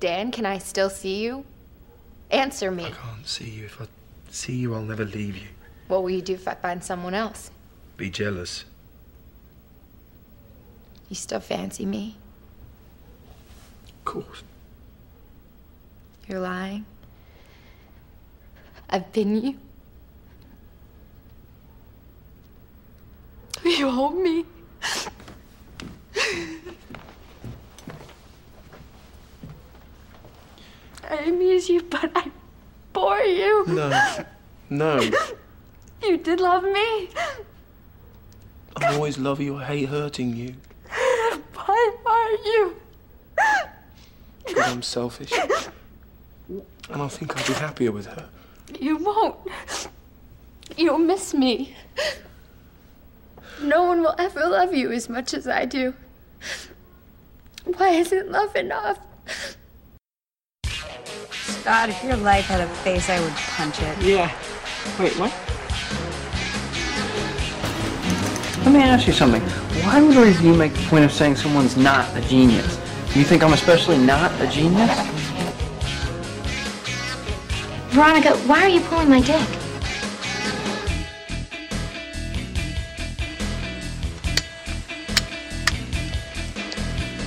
Dan, can I still see you? Answer me. I can't see you. If I see you, I'll never leave you. What will you do if I find someone else? Be jealous. You still fancy me? Of course. You're lying. I've been you. Will you hold me? I amuse you, but I bore you. No. No. You did love me. I always love you. I hate hurting you. Why are you? Because I'm selfish. And I think I'd be happier with her. You won't. You'll miss me. No one will ever love you as much as I do. Why isn't love enough? God, if your life had a face, I would punch it. Yeah. Wait, what? Let me ask you something. Why would always you make the point of saying someone's not a genius? Do you think I'm especially not a genius? Veronica, why are you pulling my dick?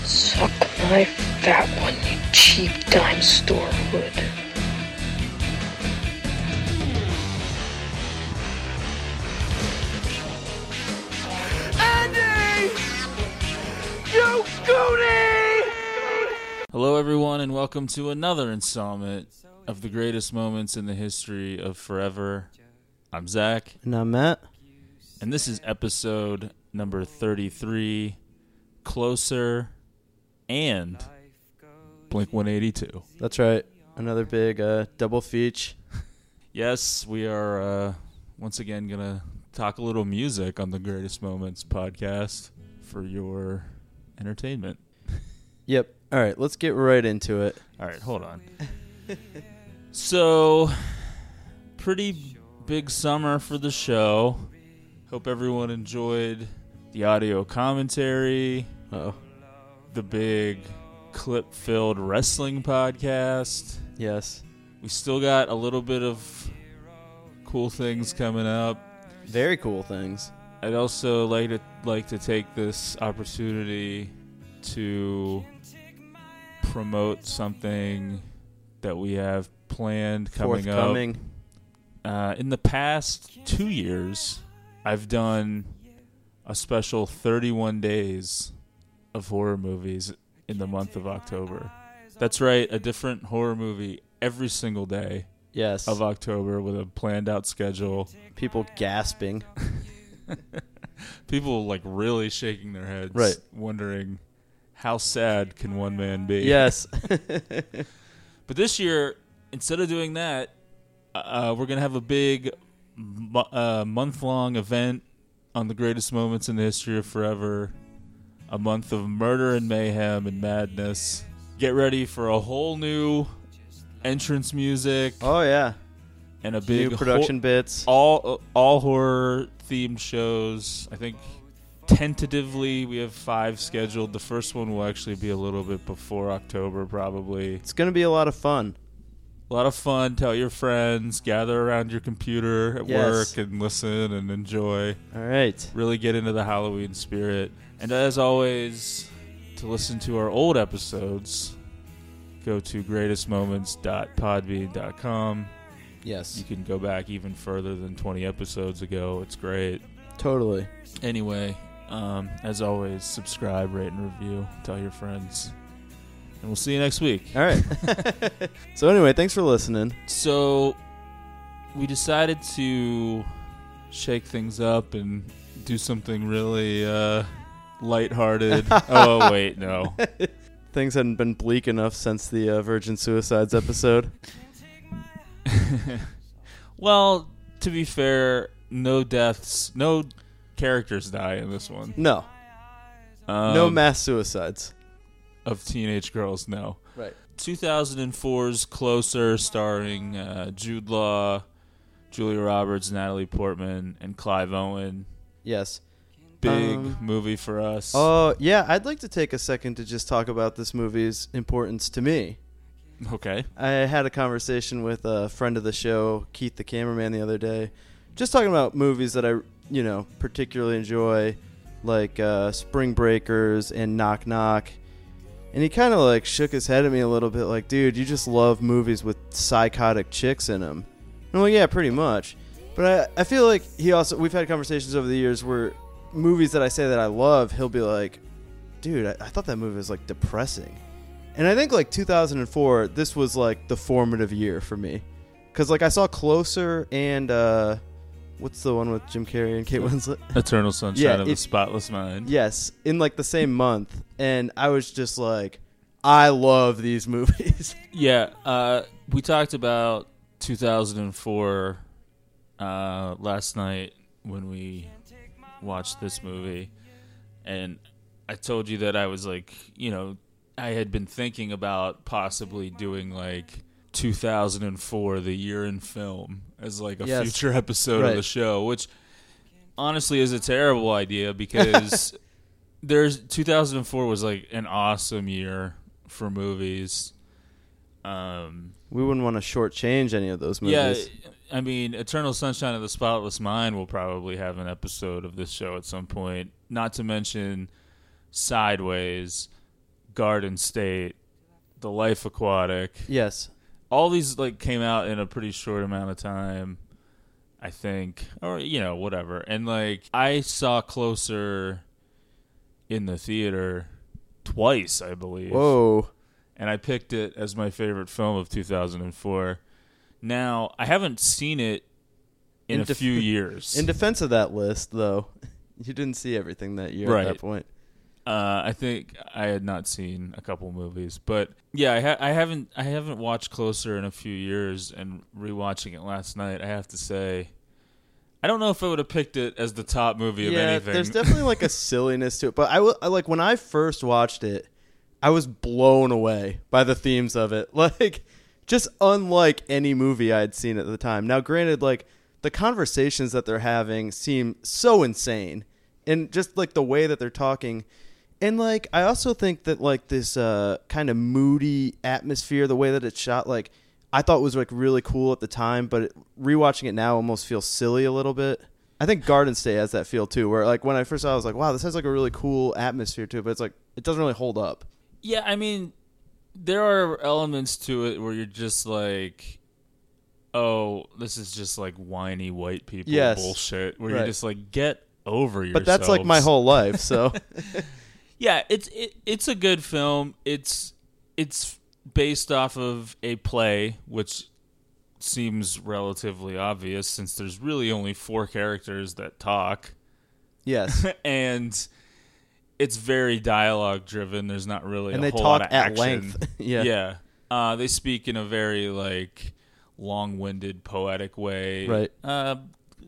Suck my fat one, you cheap dime store hood. Hello, everyone, and welcome to another installment of the greatest moments in the history of forever. I'm Zach, And I'm Matt. and this is episode number 33 Closer and Blink 182. That's right. Another big uh, double feature. Yes, we are uh, once again going to talk a little music on the Greatest Moments podcast for your entertainment. Yep. All right, let's get right into it. All right, hold on. so, pretty big summer for the show. Hope everyone enjoyed the audio commentary, Oh, the big clip filled wrestling podcast. yes. We still got a little bit of cool things coming up. Very cool things. I'd also like to like to take this opportunity to promote something that we have planned coming up. Uh, in the past two years, I've done a special 31 days of horror movies in the month of October. That's right, a different horror movie every single day Yes. of October with a planned out schedule. People gasping. People like really shaking their heads, Right. wondering how sad can one man be? Yes. But this year, instead of doing that, uh, we're gonna have a big uh, month-long event on the greatest moments in the history of forever. A month of murder and mayhem and madness. Get ready for a whole new entrance music oh yeah. and a big New production ho- bits. all all horror themed shows. I think tentatively we have five scheduled. The first one will actually be a little bit before October, probably. It's gonna be a lot of fun. A lot of fun. Tell your friends. Gather around your computer at Yes. work and listen and enjoy. All right. Really get into the Halloween spirit. And as always, to listen to our old episodes, go to greatestmoments.podbean.com. Yes. You can go back even further than 20 episodes ago. It's great. Totally. Anyway, um, as always, subscribe, rate, and review. Tell your friends. And we'll see you next week. All right. so anyway, thanks for listening. So, we decided to shake things up and do something really uh, lighthearted. oh, wait, no. Things hadn't been bleak enough since the uh, Virgin Suicides episode. well, to be fair, no deaths, no characters die in this one. No. Um, no mass suicides. of teenage girls. No. Right. 2004's Closer, starring uh, Jude Law, Julia Roberts, Natalie Portman, and Clive Owen. Yes. Big Um, movie for us. Oh, yeah, I'd like to take a second to just talk about this movie's importance to me. Okay. I had a conversation with a friend of the show, Keith the cameraman, the other day, just talking about movies that I, you know, particularly enjoy, like uh, Spring Breakers and Knock Knock. And he kind of like shook his head at me a little bit, like, dude, you just love movies with psychotic chicks in them. And I'm like, yeah, pretty much. But I, I feel like he also, we've had conversations over the years where movies that I say that I love, he'll be like, dude, I, I thought that movie was like depressing. And I think like 2004, this was like the formative year for me, because like I saw Closer and uh, what's the one with Jim Carrey and Kate Winslet? Eternal Sunshine Yeah, of the Spotless Mind. Yes, in like the same month, and I was just like, I love these movies. Yeah, uh, we talked about 2004 uh, last night when we watched this movie, and I told you that I was like, you know, I had been thinking about possibly doing like 2004, the year in film, as like a Yes. future episode of the show, which honestly is a terrible idea because there's 2004 was like an awesome year for movies. Um, we wouldn't want to shortchange any of those movies. yeah, I mean, Eternal Sunshine of the Spotless Mind will probably have an episode of this show at some point. Not to mention Sideways, Garden State, The Life Aquatic. Yes. All these like came out in a pretty short amount of time, I think, or you know, whatever. And like I saw Closer in the theater twice, I believe Whoa. and I picked it as my favorite film of 2004. Now, I haven't seen it in, In a def- few years. In defense of that list, though, you didn't see everything that year Right. at that point. uh, I think I had not seen a couple movies, but yeah, I, ha- I haven't I haven't watched Closer in a few years, and rewatching it last night, I have to say, I don't know if I would have picked it as the top movie of yeah, anything. there's definitely like a silliness to it. But I, will, I like when I first watched it, I was blown away by the themes of it. Like, just unlike any movie I had seen at the time. Now, granted, like the conversations that they're having seem so insane, and just like the way that they're talking. And like I also think that like this uh kind of moody atmosphere, the way that it's shot, like I thought was like really cool at the time, but it, rewatching it now almost feels silly a little bit. I think Garden State has that feel too, where like when I first saw, it, I was like, wow, this has like a really cool atmosphere too, but it's like it doesn't really hold up. Yeah, I mean, there are elements to it where you're just like, oh, this is just like whiny white people Yes. bullshit. Where Right. you're just like, get over yourself. But that's like my whole life, so Yeah, it's it, it's a good film. It's it's based off of a play, which seems relatively obvious since there's really only four characters that talk. yes. and it's very dialogue driven. There's not really And a they whole talk lot of at action. length. Yeah. yeah. Uh, they speak in a very like long-winded, poetic way. Right. Uh,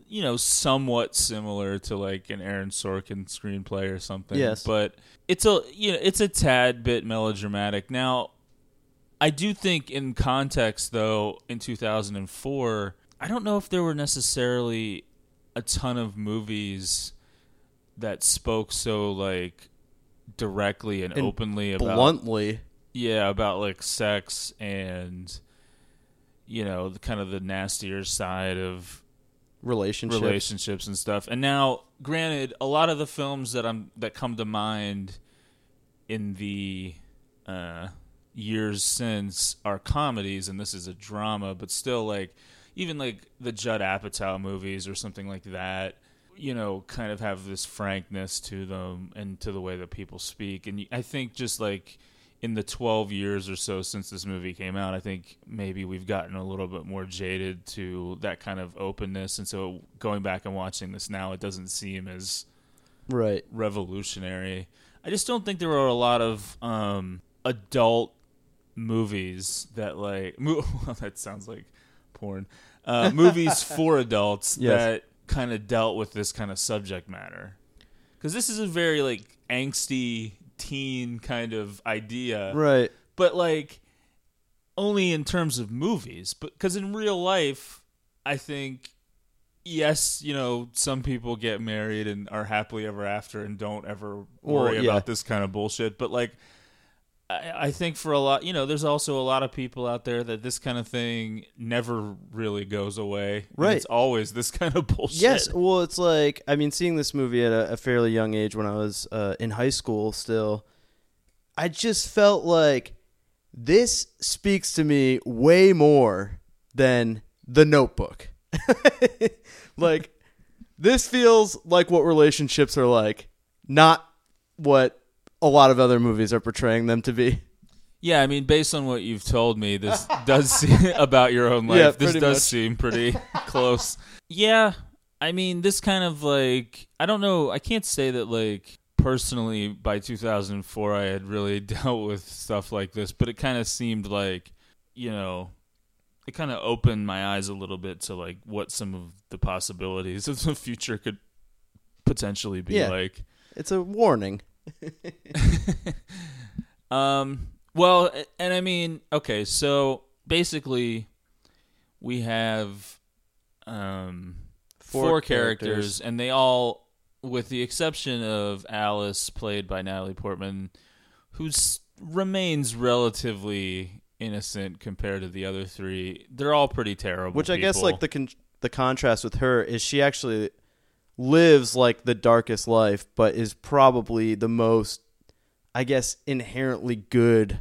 you know, somewhat similar to like an Aaron Sorkin screenplay or something. Yes. But it's a you know it's a tad bit melodramatic. Now, I do think in context though, in 2004, I don't know if there were necessarily a ton of movies that spoke so like directly and, And openly about Bluntly, yeah about like sex and you know the kind of the nastier side of relationships. relationships and stuff. And now, granted, a lot of the films that I'm that come to mind in the uh, years since are comedies, and this is a drama, but still, like even like the Judd Apatow movies or something like that. You know, kind of have this frankness to them and to the way that people speak. And I think just like in the 12 years or so since this movie came out, I think maybe we've gotten a little bit more jaded to that kind of openness. And so going back and watching this now, it doesn't seem as Right. revolutionary. I just don't think there are a lot of um, adult movies that like. Mo- that sounds like porn. Uh, movies for adults Yes. that kind of dealt with this kind of subject matter. Because this is a very like angsty teen kind of idea, Right. but like only in terms of movies. But because in real life, I think yes, you know, some people get married and are happily ever after and don't ever Well, worry yeah. about this kind of bullshit. But like, I, think for a lot, you know, there's also a lot of people out there that this kind of thing never really goes away. Right. It's always this kind of bullshit. Yes, well, it's like I mean, seeing this movie at a, a fairly young age when I was uh, in high school, still, I just felt like this speaks to me way more than The Notebook. like, this feels like what relationships are like, not what a lot of other movies are portraying them to be. Yeah, I mean, based on what you've told me, this does seem about your own life. Yeah, this does much. seem pretty close. Yeah, I mean, this kind of like I don't know. I can't say that like personally by 2004 I had really dealt with stuff like this, but it kind of seemed like you know. It kind of opened my eyes a little bit to like what some of the possibilities of the future could potentially be Yeah. like. It's a warning. Um. Well, and I mean, okay, so basically, we have um Four four, characters. characters, and they all, with the exception of Alice, played by Natalie Portman, who remains relatively innocent compared to the other three. They're all pretty terrible. Which I guess like the con- the contrast with her is she actually lives like the darkest life, but is probably the most, I guess, inherently good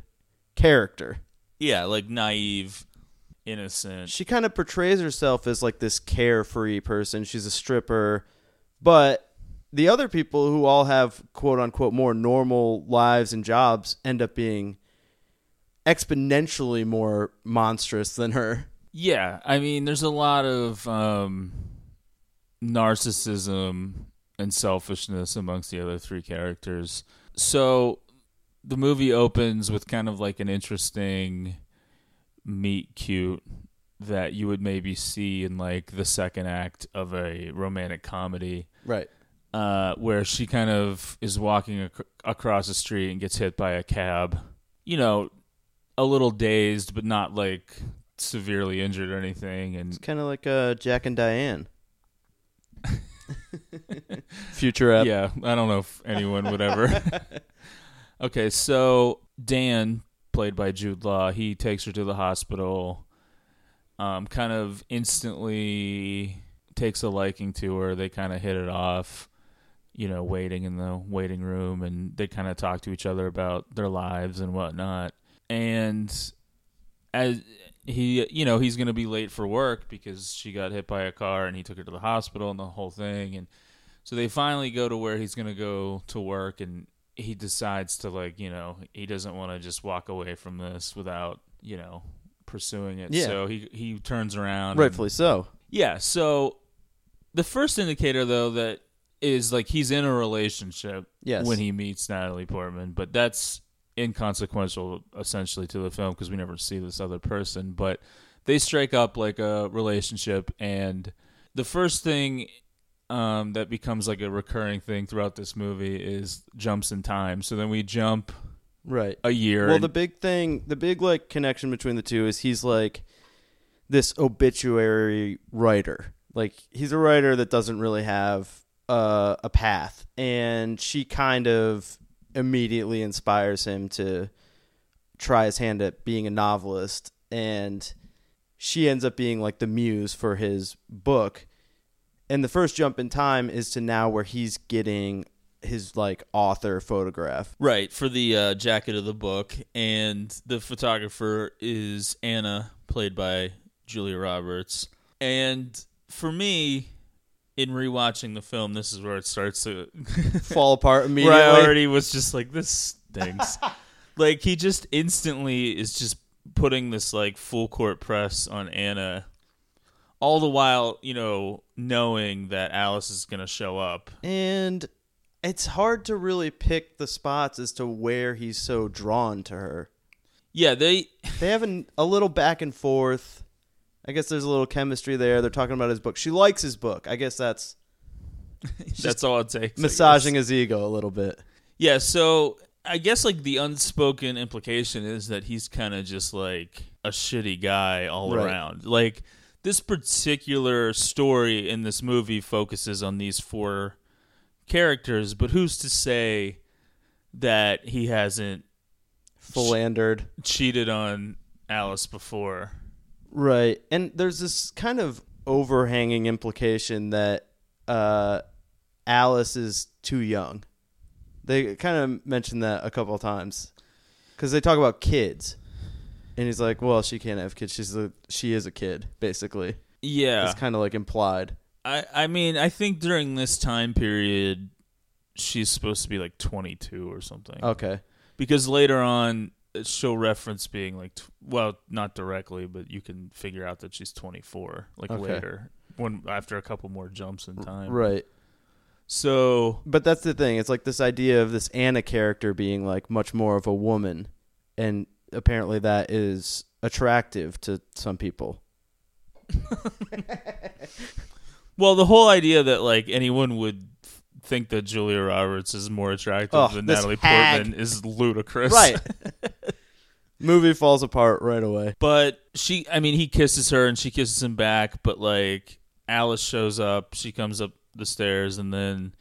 character. yeah, like naive, innocent. She kind of portrays herself as like this carefree person. She's a stripper, but the other people who all have quote unquote more normal lives and jobs end up being exponentially more monstrous than her. Yeah, I mean, there's a lot of um, narcissism and selfishness amongst the other three characters. So the movie opens with kind of like an interesting meet cute that you would maybe see in like the second act of a romantic comedy Right. uh, where she kind of is walking ac- across the street and gets hit by a cab. You know, a little dazed, but not like severely injured or anything. And it's Kind of like uh, Jack and Diane. Future app. yeah, I don't know if anyone would ever. okay, so Dan, played by Jude Law, he takes her to the hospital. Um, kind of instantly takes a liking to her. They kind of hit it off. You know, waiting in the waiting room, and they kind of talk to each other about their lives and whatnot. And as he, you know, he's going to be late for work because she got hit by a car, and he took her to the hospital and the whole thing. And so they finally go to where he's going to go to work, and he decides to like, you know, he doesn't want to just walk away from this without, you know, pursuing it. Yeah. So he he turns around. and- Rightfully so. yeah. So the first indicator, though, that is like he's in a relationship Yes. when he meets Natalie Portman, but that's inconsequential essentially to the film because we never see this other person. But they strike up like a relationship, and the first thing um, that becomes like a recurring thing throughout this movie is jumps in time. So then we jump Right. a year. Well, and- the big thing, the big like connection between the two is he's like this obituary writer. Like he's a writer that doesn't really have uh, a path, and she kind of immediately inspires him to try his hand at being a novelist, and she ends up being like the muse for his book. And the first jump in time is to now where he's getting his like author photograph. Right, for the uh, jacket of the book. And the photographer is Anna, played by Julia Roberts. And for me, in rewatching the film, this is where it starts to. Fall apart immediately. where I already was just like, this stinks. like, he just instantly is just putting this, like, full court press on Anna. All the while, you know, knowing that Alice is going to show up. and it's hard to really pick the spots as to where he's so drawn to her. Yeah, they. They have an, a little back and forth. I guess there's a little chemistry there. They're talking about his book. She likes his book. I guess that's That's all it takes. Massaging his ego a little bit. Yeah, so I guess like the unspoken implication is that he's kind of just like a shitty guy all Right. around. Like this particular story in this movie focuses on these four characters, but who's to say that he hasn't philandered. cheated on Alice before. Right. And there's this kind of overhanging implication that uh, Alice is too young. They kind of mention that a couple of times because they talk about kids, and he's like, "Well, she can't have kids. She's a she is a kid, basically." Yeah, It's kind of like implied. I I mean I think during this time period, she's supposed to be like 22 or something. Okay. because later on she'll reference being like well not directly but you can figure out that she's 24 like Okay. later when after a couple more jumps in time Right. so But that's the thing. It's like this idea of this Anna character being like much more of a woman, and apparently that is attractive to some people. well the whole idea that like anyone would think that Julia Roberts is more attractive Oh, than Natalie hag. Portman is ludicrous Right. Movie falls apart right away. But she, I mean, he kisses her and she kisses him back. But like Alice shows up, she comes up the stairs and then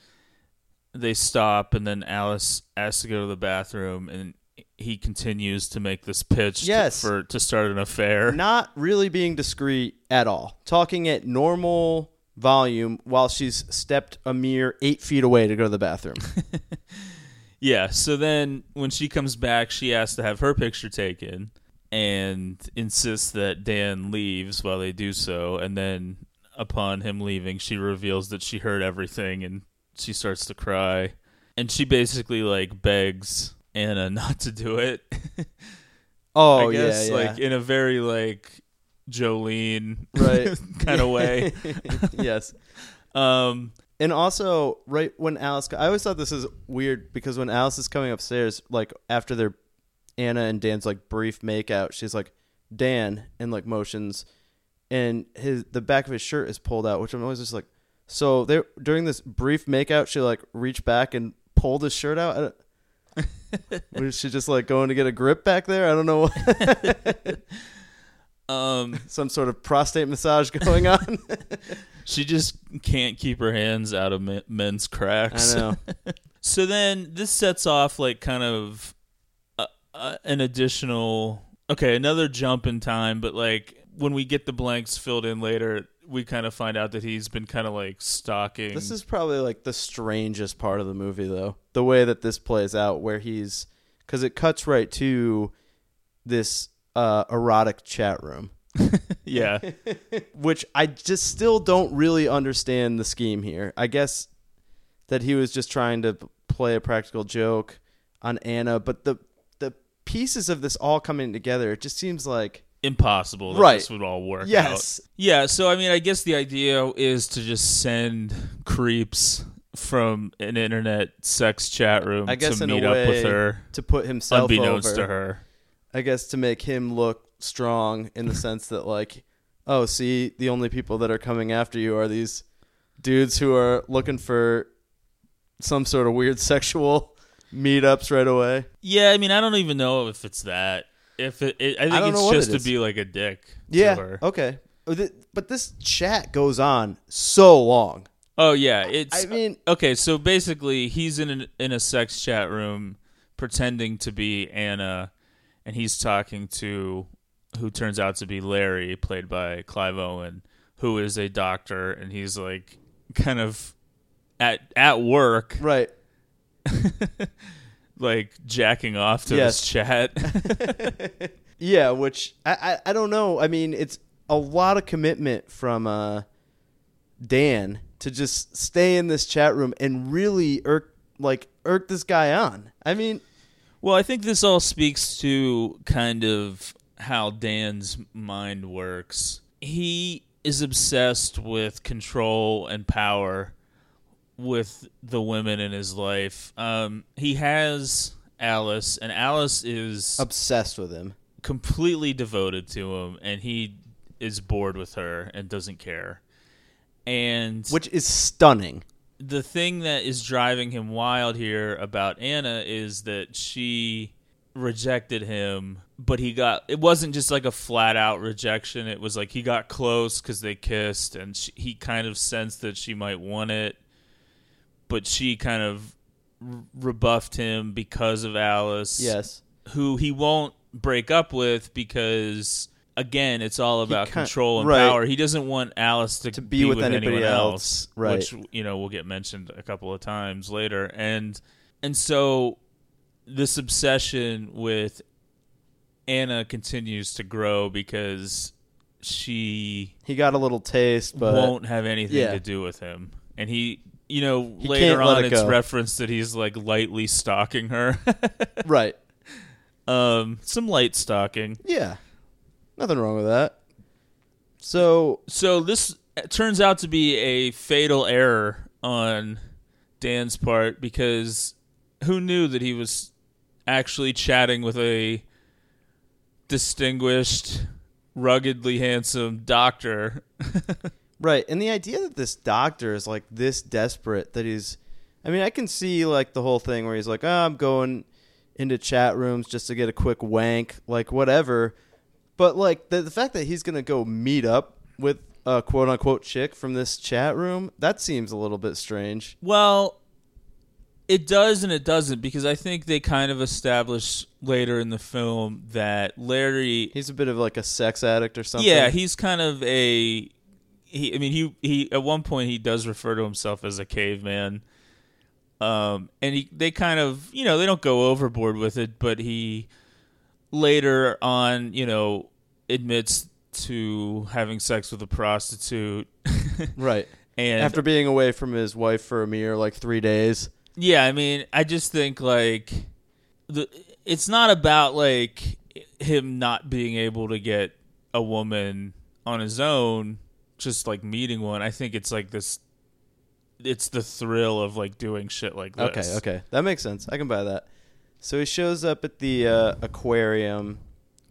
they stop. And then Alice asks to go to the bathroom and he continues to make this pitch to- Yes. for to start an affair. Not really being discreet at all. Talking at normal volume while she's stepped a mere eight feet away to go to the bathroom. Yeah. So then when she comes back, she asks to have her picture taken and insists that Dan leaves while they do so. And then upon him leaving, she reveals that she heard everything and she starts to cry. And she basically like begs Anna not to do it. Oh I guess yeah, yeah. like in a very like Jolene Right. kind of way. yes. um And also, right when Alice, I always thought this is weird because when Alice is coming upstairs, like after their Anna and Dan's like brief makeout, she's like Dan and like motions, and his the back of his shirt is pulled out, which I'm always just like, so there during this brief makeout, she like reached back and pulled his shirt out. Was she just like going to get a grip back there? I don't know. Um Some sort of prostate massage going on. she just can't keep her hands out of men's cracks. I know. So then this sets off like kind of uh, uh, an additional okay, another jump in time, but like when we get the blanks filled in later, we kind of find out that he's been kind of like stalking. This is probably like the strangest part of the movie, though. The way that this plays out, where he's because it cuts right to this uh, erotic chat room, yeah. which I just still don't really understand the scheme here. I guess that he was just trying to play a practical joke on Anna, but the the pieces of this all coming together, it just seems like Impossible that Right. this would all work Yes. out. Yeah, so I mean I guess the idea is to just send creeps from an internet sex chat room I guess to in a meet up with her to put himself unbeknownst over. to her. I guess to make him look strong in the sense that like, oh, see, the only people that are coming after you are these dudes who are looking for some sort of weird sexual meetups right away. Yeah, I mean, I don't even know if it's that. If it, it I think don't it's just it to be like a dick. Yeah. To her. Okay. But this chat goes on so long. Oh yeah, it's. I mean, okay, so basically, he's in an, in a sex chat room pretending to be Anna, and he's talking to who turns out to be Larry, played by Clive Owen, who is a doctor, and he's like kind of at at work, right. like jacking off to Yes. this chat. Yeah, which I, I I don't know. I mean, it's a lot of commitment from uh, Dan to just stay in this chat room and really irk like irk this guy on. I mean, Well, I think this all speaks to kind of how Dan's mind works. He is obsessed with control and power with the women in his life. Um, he has Alice, and Alice is obsessed with him. completely devoted to him, and he is bored with her and doesn't care. And which is stunning. The thing that is driving him wild here about Anna is that she rejected him, but he got it wasn't just like a flat out rejection. It was like he got close because they kissed, and she, he kind of sensed that she might want it, but she kind of rebuffed him because of Alice, Yes. who he won't break up with because again, it's all about control and right. power. He doesn't want Alice to, To be with anybody anyone else. Right. Which you know will get mentioned a couple of times later, and and so this obsession with Anna continues to grow because she He got a little taste, but won't have anything yeah. to do with him, and he. You know, He later on, it it's go. referenced that he's like lightly stalking her. right. um, some light stalking. Yeah. Nothing wrong with that. So So this turns out to be a fatal error on Dan's part because who knew that he was actually chatting with a distinguished, ruggedly handsome doctor. Right, and the idea that this doctor is like this desperate that he's I mean, I can see like the whole thing where he's like, oh, I'm going into chat rooms just to get a quick wank, like whatever. But like the, the fact that he's gonna go meet up with a quote unquote chick from this chat room, that seems a little bit strange. Well, it does and it doesn't because I think they kind of establish later in the film that Larry He's a bit of like a sex addict or something. Yeah, he's kind of a he I mean he he at one point he does refer to himself as a caveman. Um and he they kind of, you know, they don't go overboard with it, but he later on, you know, admits to having sex with a prostitute. right. and After being away from his wife for a mere like three days. Yeah, I mean, I just think like the it's not about like him not being able to get a woman on his own, just like meeting one. I think it's like this it's the thrill of like doing shit like this. Okay, okay. That makes sense. I can buy that. So he shows up at the uh, aquarium,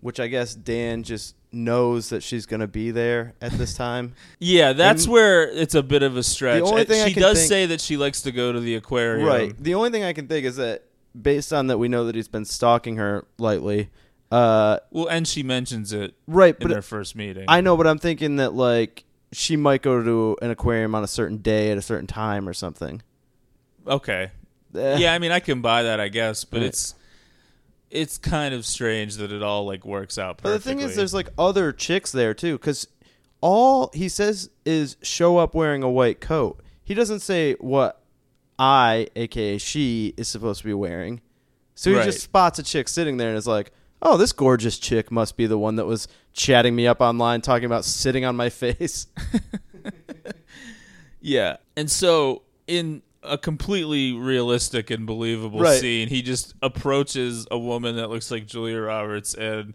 which I guess Dan just knows that she's going to be there at this time. Yeah, that's And- where it's a bit of a stretch. only Uh, thing she does think- say that she likes to go to the aquarium. right. The only thing I can think is that based on that we know that he's been stalking her lightly. Uh, Well, and she mentions it right, in but their first meeting. I know, but I'm thinking that like she might go to an aquarium on a certain day at a certain time or something. okay. Eh, yeah, I mean, I can buy that, I guess, but Right. it's it's kind of strange that it all like works out But the thing is, there's like other chicks there too, because all he says is show up wearing a white coat. He doesn't say what I, aka she, is supposed to be wearing. So he Right. just spots a chick sitting there and is like, "Oh, this gorgeous chick must be the one that was chatting me up online, talking about sitting on my face." yeah, and so in a completely realistic and believable Right. scene, he just approaches a woman that looks like Julia Roberts and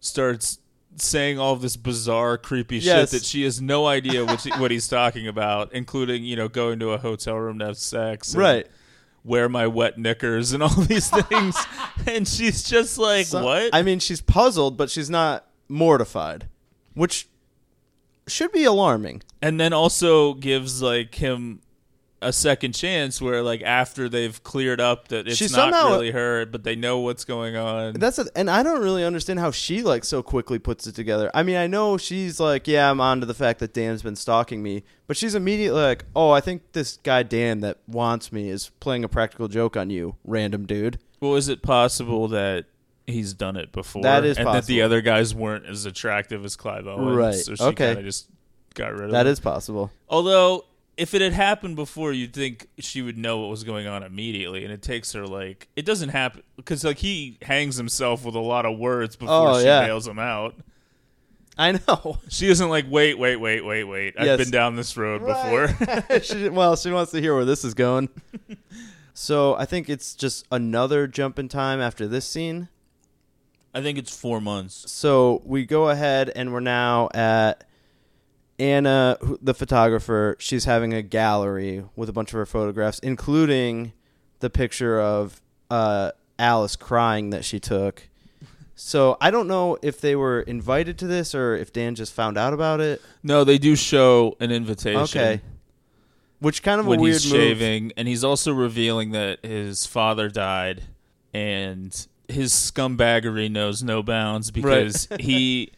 starts saying all this bizarre, creepy Yes. shit that she has no idea what, she, what he's talking about, including you know going to a hotel room to have sex, and right. Wear my wet knickers and all these things, and she's just like, So- "What?" I mean, she's puzzled, but she's not mortified, which should be alarming. and then also gives like him a second chance where like after they've cleared up that it's She not somehow- really her but they know what's going on That's a, and I don't really understand how she like so quickly puts it together. I mean, I know she's like, yeah, I'm on to the fact that Dan's been stalking me, but she's immediately like, oh, I think this guy Dan that wants me is playing a practical joke on you, random dude. well is it possible that he's done it before That is and that the other guys weren't as attractive as Clive Owens Right. so she Okay. kind of just got rid of That him. is possible. although if it had happened before you'd think she would know what was going on immediately and it takes her like it doesn't happen because like he hangs himself with a lot of words before Oh, she yeah. bails him out I know. She isn't like, wait, wait, wait, wait, wait. I've been down this road before. she, well, she wants to hear where this is going. so I think it's just another jump in time after this scene. I think it's four months. So we go ahead and we're now at Anna, the photographer. She's having a gallery with a bunch of her photographs, including the picture of uh, Alice crying that she took. So I don't know if they were invited to this or if Dan just found out about it. No, they do show an invitation. Okay. Which kind of When a weird he's move. shaving, and he's also revealing that his father died, and his scumbaggery knows no bounds because he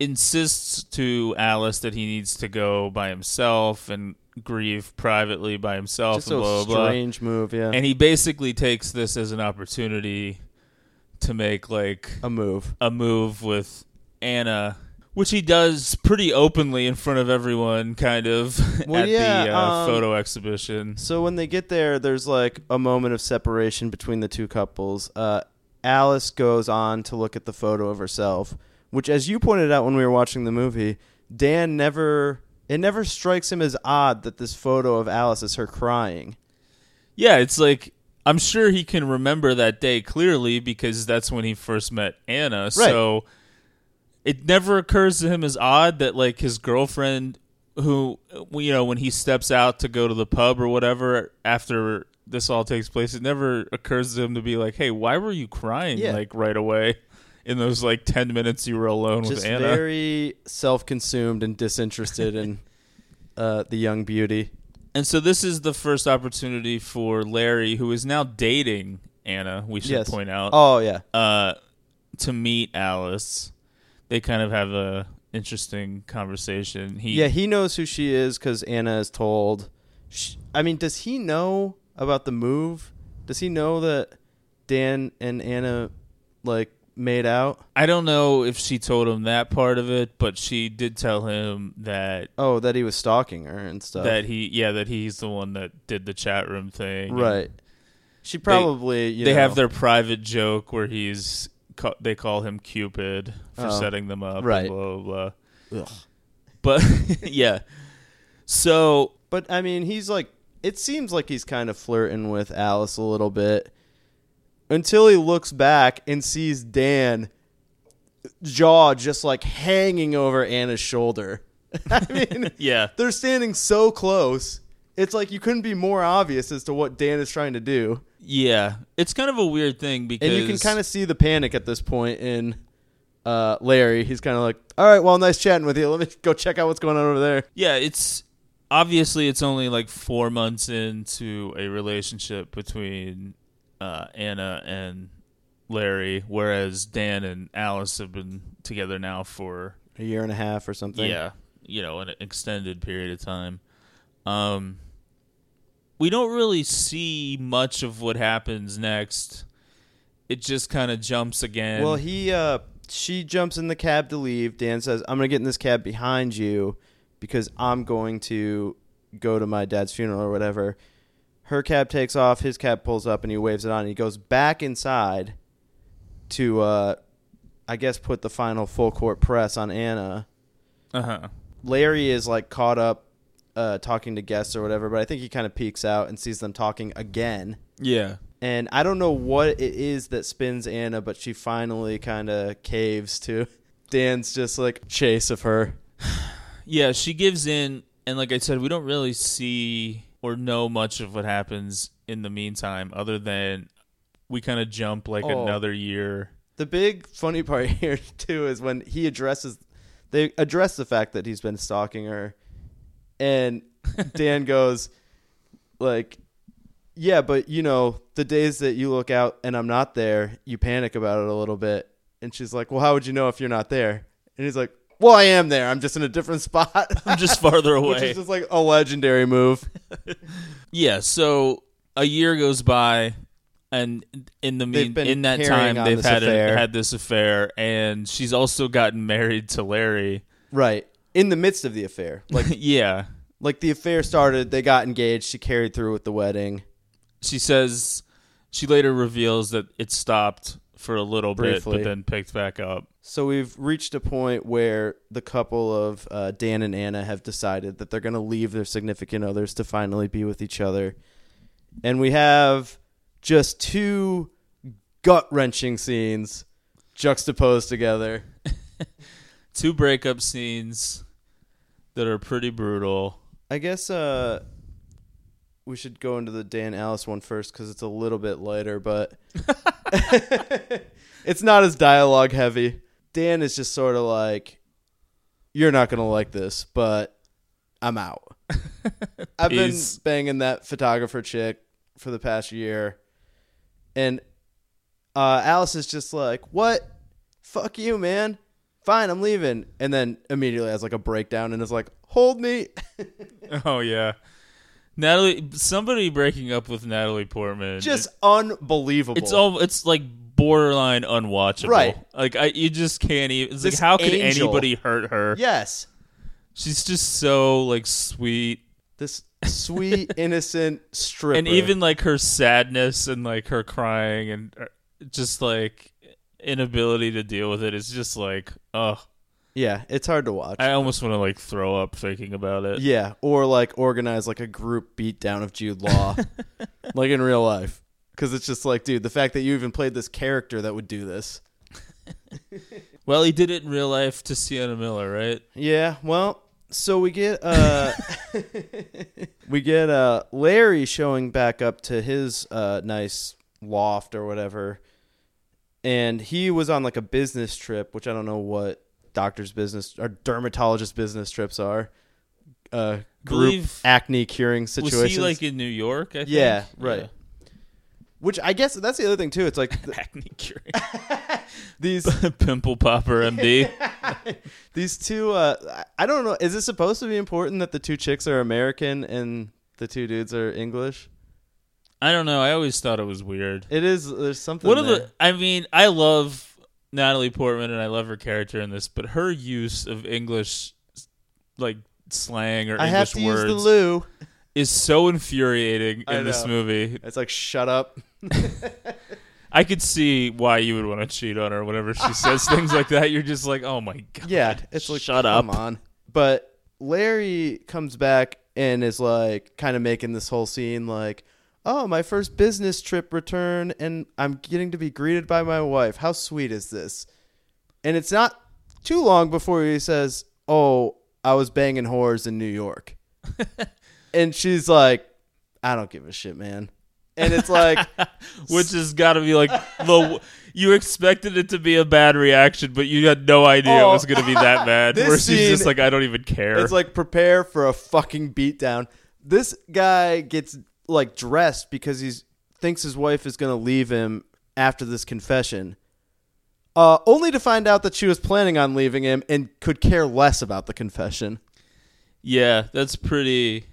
insists to Alice that he needs to go by himself and grieve privately by himself Just and a blah blah blah. strange move, yeah. And he basically takes this as an opportunity to make like A move. a move with Anna, which he does pretty openly in front of everyone, kind of Well, at yeah, the uh, um, photo exhibition. So when they get there, there's like a moment of separation between the two couples. Uh, Alice goes on to look at the photo of herself, which, as you pointed out when we were watching the movie, Dan never. It never strikes him as odd that this photo of Alice is her crying. Yeah, it's like I'm sure he can remember that day clearly because that's when he first met Anna. So it never occurs to him as odd that like his girlfriend who you know when he steps out to go to the pub or whatever after this all takes place it never occurs to him to be like hey why were you crying Yeah. like right away in those like 10 minutes you were alone Just with Anna very self-consumed and disinterested in uh, the young beauty. And so this is the first opportunity for Larry, who is now dating Anna. We should Yes. point out Oh yeah, uh, to meet Alice. They kind of have a interesting conversation. He, yeah. He knows who she is because Anna is told. Sh I mean, does he know about the move? Does he know that Dan and Anna like made out? I don't know if she told him that part of it, but she did tell him that Oh, that he was stalking her and stuff. that he, yeah, that he's the one that did the chat room thing. And right. She probably. you they know, have their private joke where he's ca- they call him Cupid for Oh. setting them up. and Right. Blah blah. blah. Ugh. But yeah. So But I mean, he's like. It seems like he's kind of flirting with Alice a little bit until he looks back and sees Dan jaw just like hanging over Anna's shoulder. I mean, yeah. they're standing so close. It's like you couldn't be more obvious as to what Dan is trying to do. Yeah. It's kind of a weird thing because And you can kind of see the panic at this point in uh, Larry. He's kind of like, "All right, well, nice chatting with you. Let me go check out what's going on over there." Yeah, it's obviously it's only like 4 months into a relationship between uh, Anna and Larry whereas Dan and Alice have been together now for A year and a half or something. Yeah, you know, an extended period of time. Um, we don't really see much of what happens next. It just kind of jumps again. Well, he uh she jumps in the cab to leave. Dan says, "I'm going to get in this cab behind you because I'm going to go to my dad's funeral or whatever." Her cab takes off, his cab pulls up and he waves it on. And He goes back inside to uh I guess put the final full court press on Anna. uh huh. Larry is like caught up uh talking to guests or whatever, but I think he kind of peeks out and sees them talking again Yeah. and I don't know what it is that spins Anna, but she finally kind of caves to Dan's just like chase of her. Yeah, she gives in, and like I said, we don't really see or know much of what happens in the meantime, other than we kind of jump like Oh. another year. The big funny part here too is when he addresses, they address the fact that he's been stalking her, and Dan goes, like, yeah, but you know, the days that you look out and I'm not there, you panic about it a little bit. And she's like, well, how would you know if you're not there? And he's like, well, I am there. I'm just in a different spot. I'm just farther away. Which is just like a legendary move. Yeah, so a year goes by, and in the mean, in that time they've had a, had this affair, and she's also gotten married to Larry. Right. In the midst of the affair. Like yeah, like the affair started, they got engaged, she carried through with the wedding. she says she later reveals that it stopped for a little bit, but then picked back up. So we've reached a point where the couple of uh, Dan and Anna have decided that they're going to leave their significant others to finally be with each other. And we have just two gut wrenching scenes juxtaposed together. Two breakup scenes that are pretty brutal. I guess uh, we should go into the Dan Alice one first because it's a little bit lighter, but it's not as dialogue heavy. Dan is just sort of like, "You're not gonna like this, but I'm out." I've been Peace. banging that photographer chick for the past year, and uh, Alice is just like, "What? Fuck you, man." Fine, I'm leaving, and then immediately has like a breakdown and is like, "Hold me." Oh yeah, Natalie. Somebody breaking up with Natalie Portman. just It- unbelievable. it's all. It's like borderline unwatchable. Right. Like I, you just can't even. It's like how could angel. anybody hurt her? Yes. She's just so like sweet, This sweet, innocent stripper. and even like her sadness and like her crying and uh, just like inability to deal with it is just like, oh, yeah, it's hard to watch. I almost want to like throw up thinking about it. yeah, or like organize like a group beatdown of Jude Law, like in real life, because it's just like, dude, the fact that you even played this character that would do this. Well, he did it in real life to Sienna Miller, right? Yeah, well, so we get uh we get uh Larry showing back up to his uh nice loft or whatever. And he was on like a business trip, which I don't know what doctor's business or dermatologist business trips are. Uh group Believe- acne curing situations. Was he like in New York? I think? Yeah, right. Which I guess that's the other thing too. It's like th- Acne curing. these Pimple popper, MD. these two uh I- don't know, is it supposed to be important that the two chicks are American and the two dudes are English? I don't know. I always thought it was weird. It is. There's something. Of there. the, I mean, I love Natalie Portman and I love her character in this, but her use of English, like slang or I English words, use the loo. is so infuriating I in this movie. It's like shut up. I could see why you would want to cheat on her whenever she says things like that. You're just like, oh my god, Yeah, it's like shut come up. on. But Larry comes back and is like kind of making this whole scene like, "Oh, my first business trip return and I'm getting to be greeted by my wife. How sweet is this?" And it's not too long before he says, "Oh, I was banging whores in New York." and she's like, "I don't give a shit, man." And it's like Which has got to be like the you expected it to be a bad reaction, but you had no idea it Oh. was going to be that oh, bad. This Where she's just like, I don't even care. It's like prepare for a fucking beatdown. This guy gets like dressed because he thinks his wife is gonna leave him after this confession. Uh, only to find out that she was planning on leaving him and could care less about the confession. Yeah, that's pretty.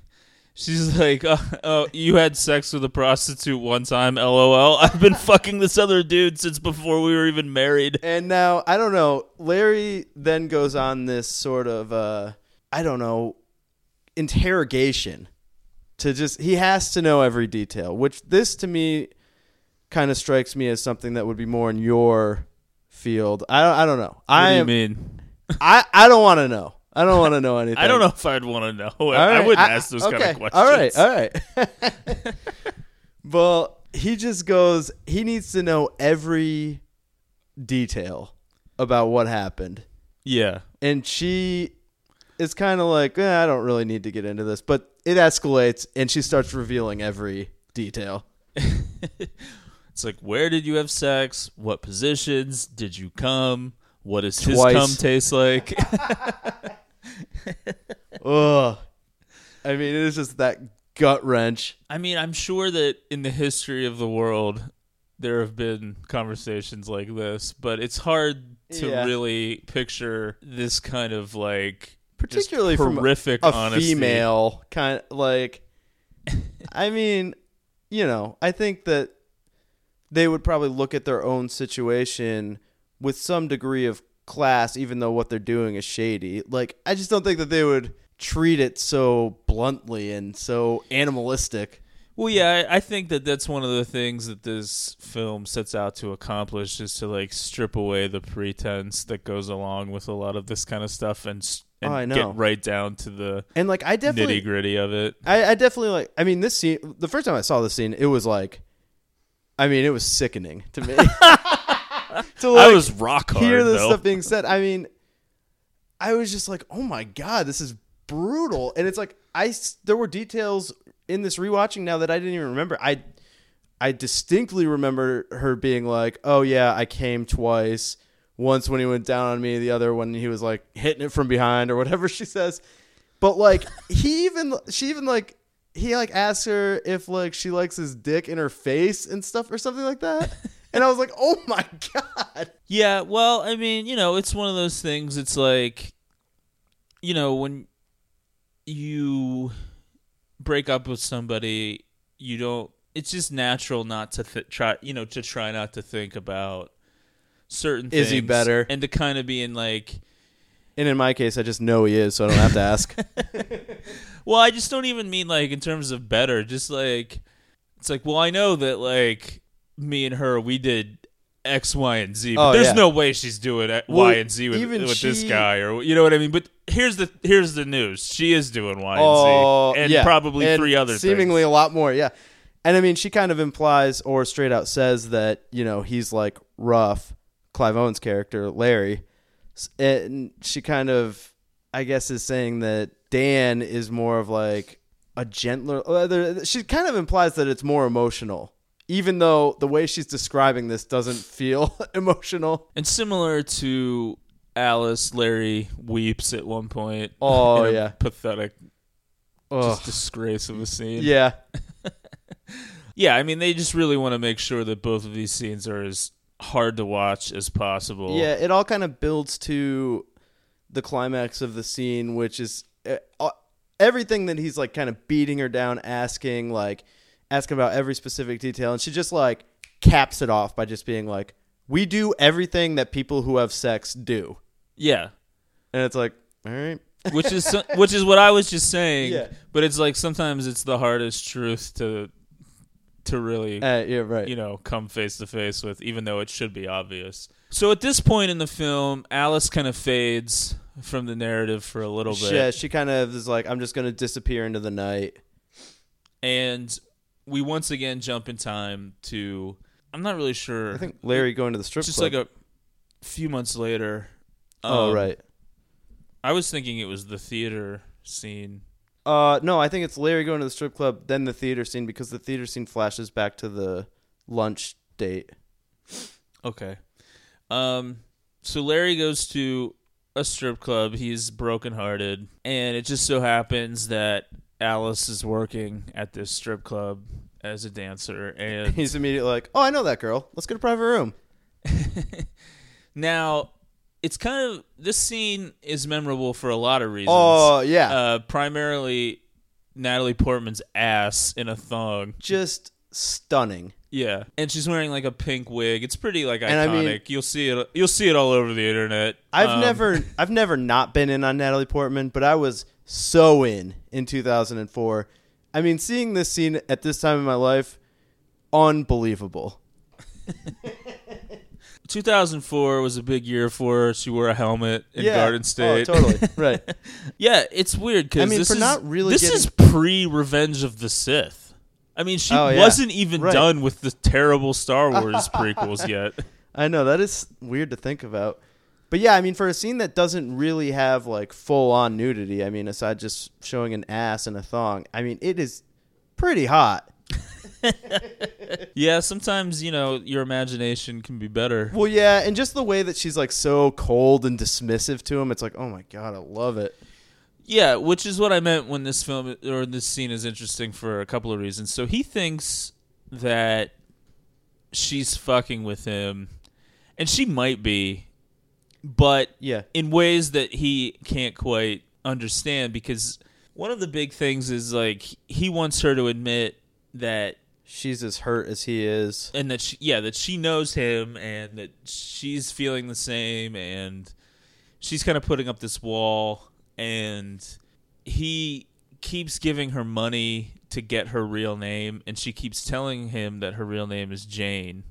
She's like, oh, oh, you had sex with a prostitute one time, lol. I've been fucking this other dude since before we were even married. And now I don't know. Larry then goes on this sort of uh, I don't know interrogation to just he has to know every detail. Which this to me kind of strikes me as something that would be more in your field. I don't, I don't know. What I do you am, mean? I I don't want to know. I don't want to know anything. I don't know if I'd want to know. All I right, wouldn't ask those okay, kind of questions. All right, all right. well, he just goes. He needs to know every detail about what happened, Yeah. and she is kind of like, eh, I don't really need to get into this, but it escalates, and she starts revealing every detail. It's like, where did you have sex? What positions? Did you come? What does his Twice. cum taste like? Ugh. I mean, it is just that gut wrench. I mean, I'm sure that in the history of the world, there have been conversations like this, but it's hard to Yeah. really picture this kind of like particularly from horrific a honesty. female kind like i mean you know i think that they would probably look at their own situation with some degree of class even though what they're doing is shady like i just don't think that they would treat it so bluntly and so animalistic Well, yeah, I think that that's one of the things that this film sets out to accomplish is to like strip away the pretense that goes along with a lot of this kind of stuff and, and Oh, I know. get right down to the and like i definitely nitty gritty of it. I, I definitely like. I mean, this scene. The first time I saw this scene, it was like, I mean, it was sickening to me. to I was rock hard hear this though. stuff being said. I mean, I was just like, oh my god, this is brutal. And it's like I there were details in this rewatching now that I didn't even remember. I I distinctly remember her being like, oh yeah, I came twice. Once when he went down on me, the other when he was like hitting it from behind or whatever she says. But like he even she even like he like asks her if like she likes his dick in her face and stuff or something like that. And I was like, "Oh my god." Yeah, well, I mean, you know, it's one of those things. It's like, you know, when you break up with somebody, you don't it's just natural not to th- try, you know, to try not to think about certain Is he things better? and to kind of be in like And in my case, I just know he is, so I don't have to ask. Well, I just don't even mean like in terms of better. Just like it's like, well, I know that like me and her, we did X, Y, and Z. But Oh, there's yeah. no way she's doing X, Well, Y, and Z with, even with this she- guy, or you know what I mean. But here's the here's the news: she is doing Y and Oh, Z, and yeah. probably And three other seemingly things. a lot more. Yeah, and I mean, she kind of implies or straight out says that you know he's like rough. Clive Owen's character, Larry, and she kind of, I guess, is saying that Dan is more of like a gentler. uh, She kind of implies that it's more emotional, even though the way she's describing this doesn't feel emotional. And similar to Alice, Larry weeps at one point. Oh, yeah. pathetic, Ugh. just disgrace of a scene. Yeah, yeah. I mean, they just really want to make sure that both of these scenes are as hard to watch as possible. Yeah, it all kind of builds to the climax of the scene, which is uh, everything that he's like kind of beating her down, asking like asking about every specific detail, and she just like caps it off by just being like, "We do everything that people who have sex do," yeah. and it's like, all right, which is so- which is what I was just saying. Yeah. But it's like sometimes it's the hardest truth to to really uh, yeah, right, you know come face to face with, even though it should be obvious. So at this point in the film, Alice kind of fades from the narrative for a little bit, yeah, she kind of is like, "I'm just gonna disappear into the night." and we once again jump in time to. I'm not really sure. I think Larry going to the strip club. just club. like a few months later. oh Um, right. I was thinking it was the theater scene. Uh, no, I think it's Larry going to the strip club, then the theater scene because the theater scene flashes back to the lunch date. Okay. Um so Larry goes to a strip club. He's brokenhearted and it just so happens that Alice is working at this strip club as a dancer and He's immediately like, "Oh, I know that girl. Let's get a private room." now it's kind of this scene is memorable for a lot of reasons. Oh yeah, Uh primarily Natalie Portman's ass in a thong. just stunning. Yeah, and she's wearing like a pink wig. It's pretty like iconic. I mean- you'll see it. You'll see it all over the internet. I've Um, never, I've never not been in on Natalie Portman, but I was so in in 2004. I mean, seeing this scene at this time in my life, unbelievable. 2004 was a big year for her. She wore a helmet in yeah, Garden oh, State. Oh, totally right. yeah, it's weird because I mean, this for is not really this getting- is pre Revenge of the Sith. I mean, she Oh, yeah. wasn't even Right. done with the terrible Star Wars prequels yet. I know that is weird to think about. But yeah, I mean, for a scene that doesn't really have like full on nudity, I mean, aside just showing an ass and a thong, I mean, it is pretty hot. Yeah, sometimes you know your imagination can be better. Well, yeah, and just the way that she's like so cold and dismissive to him, it's like, oh my god, I love it. Yeah, which is what I meant when this film or this scene is interesting for a couple of reasons. So he thinks that she's fucking with him, and she might be, but Yeah. in ways that he can't quite understand because one of the big things is like he wants her to admit that She's as hurt as he is. and that she yeah that she knows him and that she's feeling the same and she's kind of putting up this wall and he keeps giving her money to get her real name and she keeps telling him that her real name is Jane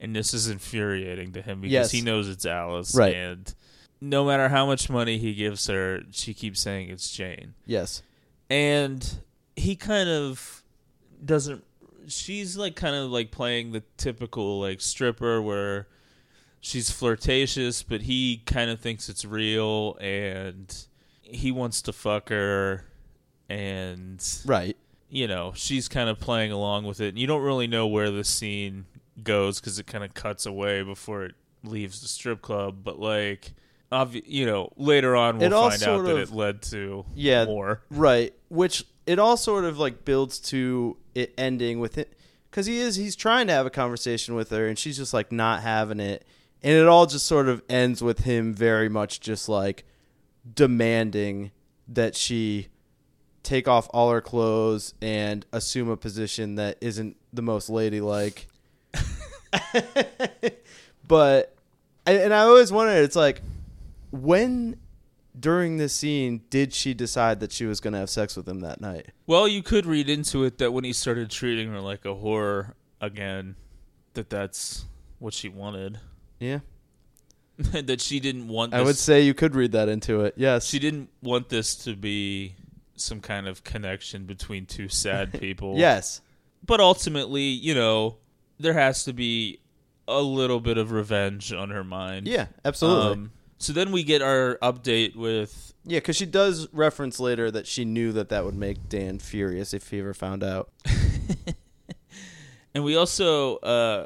and this is infuriating to him because Yes. he knows it's Alice Right. and no matter how much money he gives her she keeps saying it's Jane Yes. and he kind of doesn't she's like kind of like playing the typical like stripper where she's flirtatious but he kind of thinks it's real and he wants to fuck her and Right. you know she's kind of playing along with it and you don't really know where the scene goes because it kind of cuts away before it leaves the strip club but like obvi- you know later on we'll find out sort that it led to Yeah. more Right. Which it all sort of like builds to it ending with it because he is he's trying to have a conversation with her and she's just like not having it, and it all just sort of ends with him very much just like demanding that she take off all her clothes and assume a position that isn't the most ladylike. but and and I always wondered, it's like when during this scene did she decide that she was going to have sex with him that night? Well, you could read into it that when he started treating her like a whore again, that that's what she wanted. Yeah. that she didn't want. This, I would say you could read that into it. Yes. she didn't want this to be some kind of connection between two sad people. yes. but ultimately, you know, there has to be a little bit of revenge on her mind. Yeah, absolutely. Um, so then we get our update with yeah, because she does reference later that she knew that that would make Dan furious if he ever found out. And we also uh,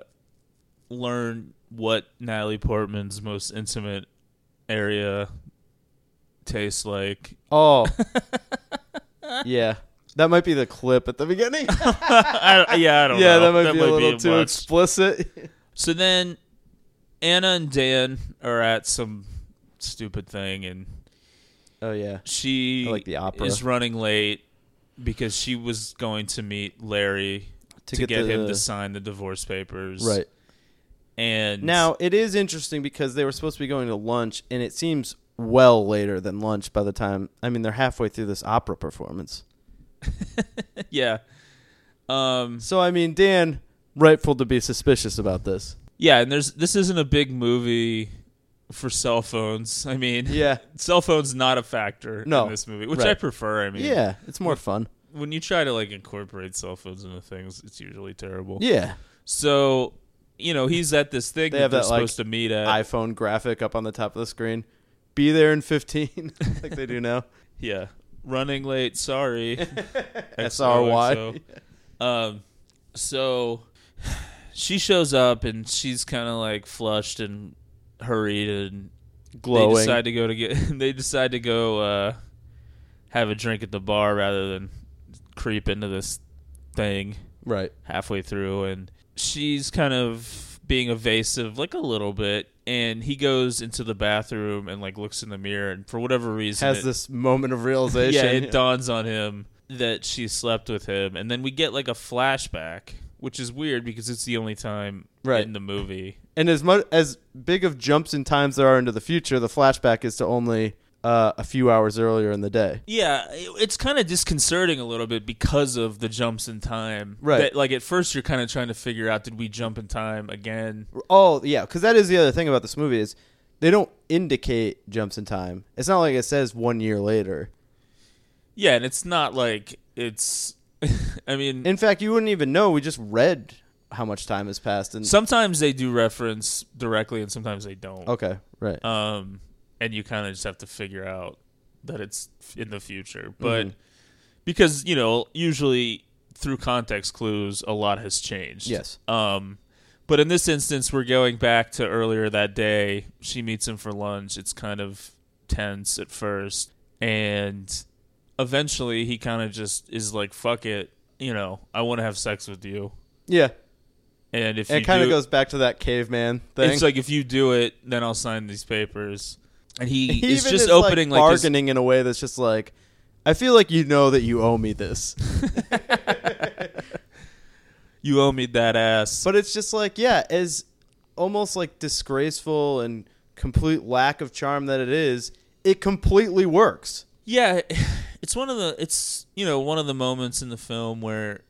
learn what Natalie Portman's most intimate area tastes like. Oh. yeah. That might be the clip at the beginning. I, yeah, I don't yeah, know. that might be a little too much. explicit. So then Anna and Dan are at some stupid thing, and oh yeah. she I like the opera. is running late because she was going to meet Larry to, To get, get him to sign the divorce papers. Right. And Now, it is interesting because they were supposed to be going to lunch and it seems well later than lunch by the time I mean they're halfway through this opera performance. yeah. Um So I mean Dan rightful to be suspicious about this. yeah, and there's this isn't a big movie for cell phones. I mean, Yeah. cell phones not a factor No. in this movie, which Right. I prefer. I mean, Yeah, it's more fun. when you try to like incorporate cell phones into things, it's usually terrible. Yeah. So, you know, he's at this thing They that have they're that, like, supposed to meet at. iPhone graphic up on the top of the screen. Be there in 15 like they do now. yeah. Running late, sorry. SRY. Um so she shows up and she's kind of like flushed and hurried and Glowing. they decide to go to get they decide to go uh have a drink at the bar rather than creep into this thing Right. halfway through and she's kind of being evasive like a little bit and he goes into the bathroom and like looks in the mirror and for whatever reason Has it- this moment of realization. yeah it dawns on him that she slept with him and then we get like a flashback which is weird because it's the only time Right. in the movie And as much as big of jumps in times there are into the future, the flashback is to only uh, a few hours earlier in the day. Yeah, it- it's kind of disconcerting a little bit because of the jumps in time. Right. That, like at first, you're kind of trying to figure out did we jump in time again? Oh yeah, because that is the other thing about this movie is they don't indicate jumps in time. It's not like it says one year later. Yeah, and it's not like it's. I mean, In fact, you wouldn't even know. We just read how much time has passed. And sometimes they do reference directly, and sometimes they don't. okay, right. Um, and you kind of just have to figure out that it's in the future, but Mhm. because you know, usually through context clues, a lot has changed. Yes. Um, but in this instance, we're going back to earlier that day. She meets him for lunch. It's kind of tense at first, and eventually he kind of just is like, "Fuck it," you know. I want to have sex with you, yeah, and if and it kind of goes back to that caveman thing. it's like if you do it, then I'll sign these papers. And he, he is just is opening like like, bargaining in a way that's just like, I feel like you know that you owe me this, you owe me that ass. but it's just like yeah, as almost like disgraceful and complete lack of charm that it is, it completely works. Yeah, it's one of the it's you know one of the moments in the film where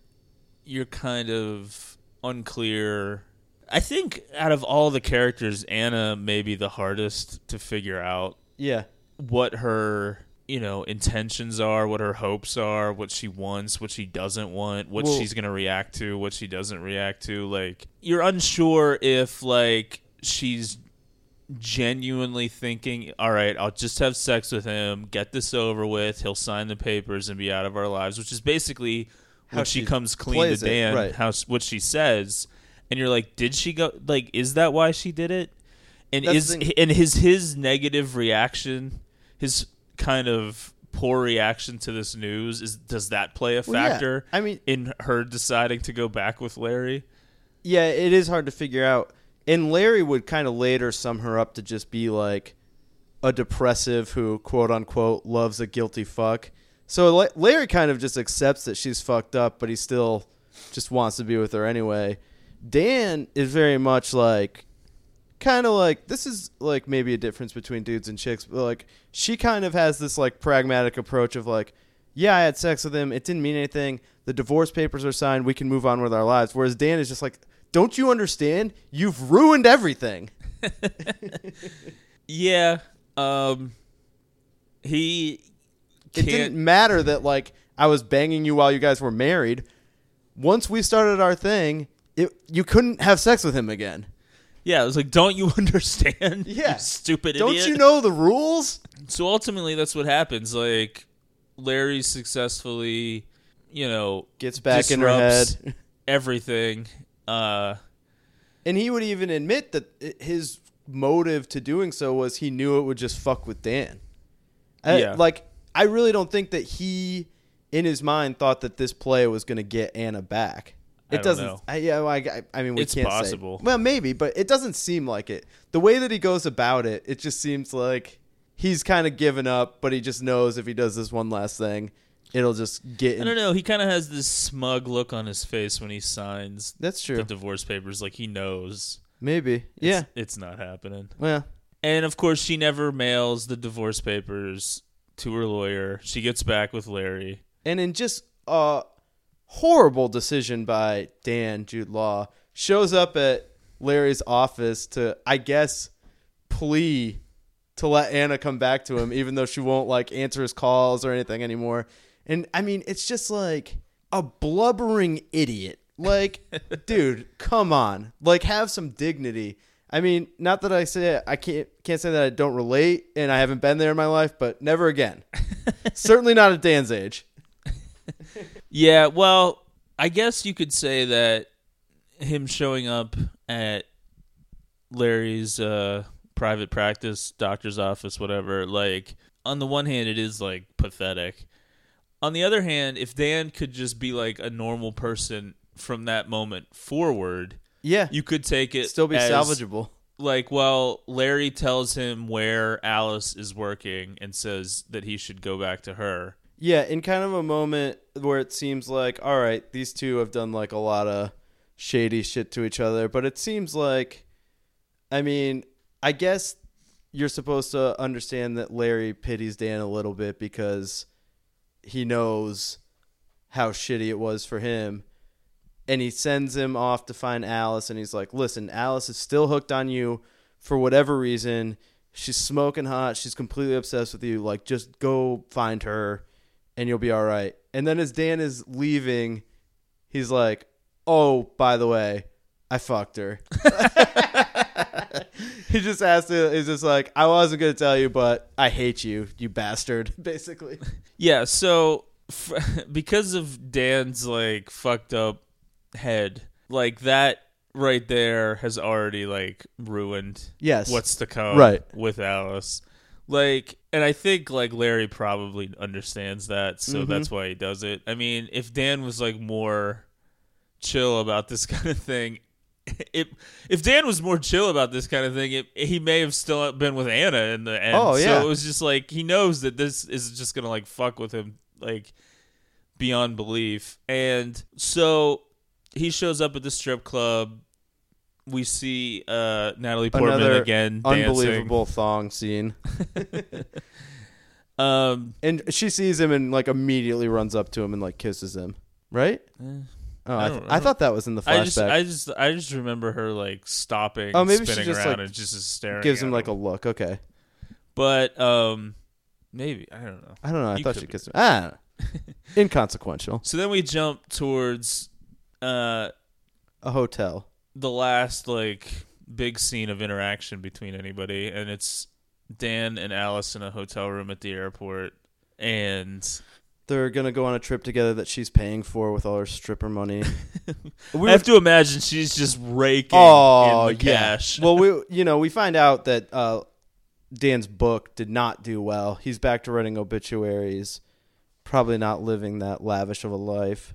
you're kind of unclear. I think out of all the characters, Anna may be the hardest to figure out Yeah, what her you know intentions are, what her hopes are, what she wants, what she doesn't want, what Well- she's gonna react to, what she doesn't react to. Like you're unsure if like she's genuinely thinking, all right, I'll just have sex with him, get this over with, he'll sign the papers and be out of our lives, which is basically How when she, she comes clean to plays it, Dan, right. how what she says, and you're like, did she go? Like, is that why she did it? And That's is and his his negative reaction, his kind of poor reaction to this news is does that play a Well, yeah. factor? I mean- in her deciding to go back with Larry. yeah, it is hard to figure out. And Larry would kind of later sum her up to just be like a depressive who quote unquote loves a guilty fuck. So Larry kind of just accepts that she's fucked up, but he still just wants to be with her anyway. Dan is very much like kind of like this is like maybe a difference between dudes and chicks, but like she kind of has this like pragmatic approach of like, yeah, I had sex with him, it didn't mean anything. The divorce papers are signed, we can move on with our lives. Whereas Dan is just like, don't you understand? You've ruined everything. Yeah. Um. He It didn't matter that like I was banging you while you guys were married. Once we started our thing, it, you couldn't have sex with him again. Yeah, it was like, don't you understand? Yeah. you stupid Don't idiot. you know the rules? So ultimately, that's what happens. Like, Larry successfully, you know, Gets back in her head. everything. Uh, And he would even admit that his motive to doing so was he knew it would just fuck with Dan. I- Yeah. like I really don't think that he, in his mind, thought that this play was going to get Anna back. It I doesn't. I, yeah, I, I- I mean, we It's can't say. possible. Well, maybe, but it doesn't seem like it. The way that he goes about it, it just seems like he's kind of given up, but he just knows if he does this one last thing, it'll just get. I don't know. He kind of has this smug look on his face when he signs That's true. the divorce papers. Like he knows. maybe. it's- Yeah. it's not happening. Well, And of course, she never mails the divorce papers to her lawyer. She gets back with Larry. and in just a horrible decision by Dan Jude Law, shows up at Larry's office to, I guess, plea to let Anna come back to him, even though she won't like answer his calls or anything anymore. And I mean, it's just like a blubbering idiot. Like, dude, come on. Like, have some dignity. I mean, not that I say I can't can't say that I don't relate and I haven't been there in my life, but never again. Certainly not at Dan's age. Yeah, well, I guess you could say that him showing up at Larry's uh, private practice, doctor's office, whatever, like, on the one hand, it is, like, pathetic. On the other hand, if Dan could just be, like, a normal person from that moment forward, Yeah, you could take it still be as, salvageable. Like, well, Larry tells him where Alice is working and says that he should go back to her. Yeah, in kind of a moment where it seems like, all right, these two have done like a lot of shady shit to each other, but it seems like, I mean, I guess you're supposed to understand that Larry pities Dan a little bit because he knows how shitty it was for him. And he sends him off to find Alice, and he's like, listen, Alice is still hooked on you for whatever reason. She's smoking hot. She's completely obsessed with you. Like, just go find her and you'll be all right. And then as Dan is leaving, he's like, "Oh, by the way, I fucked her." he just has to. He's just like, "I wasn't gonna tell you, but I hate you, you bastard." Basically, Yeah, so f- because of Dan's like fucked up head, like that right there has already like ruined yes. what's to come Right. with Alice. Like and I think like Larry probably understands that, so Mhm. that's why he does it. I mean, if Dan was like more chill about this kind of thing, it if Dan was more chill about this kind of thing, it, he may have still been with Anna in the end. Oh, yeah. So it was just like he knows that this is just gonna like fuck with him like beyond belief. And so he shows up at the strip club. We see uh, Natalie Portman Another again dancing. unbelievable thong scene, Um, and she sees him and like immediately runs up to him and like kisses him. Right? eh, Oh, I I, th- I thought that was in the flashback. I just, I just, I just remember her like stopping, Oh, maybe she spinning just, around, like, and just is staring. Gives at him like a look. Okay. But um, maybe I don't know. I don't know. I You thought she kissed him. Ah, inconsequential. So then we jump towards uh A hotel. the last like big scene of interaction between anybody, and it's Dan and Alice in a hotel room at the airport, and They're gonna go on a trip together that she's paying for with all her stripper money. we I have to imagine she's just raking oh in the yeah. cash. well, we you know we find out that uh, Dan's book did not do well. He's back to writing obituaries. Probably not living that lavish of a life.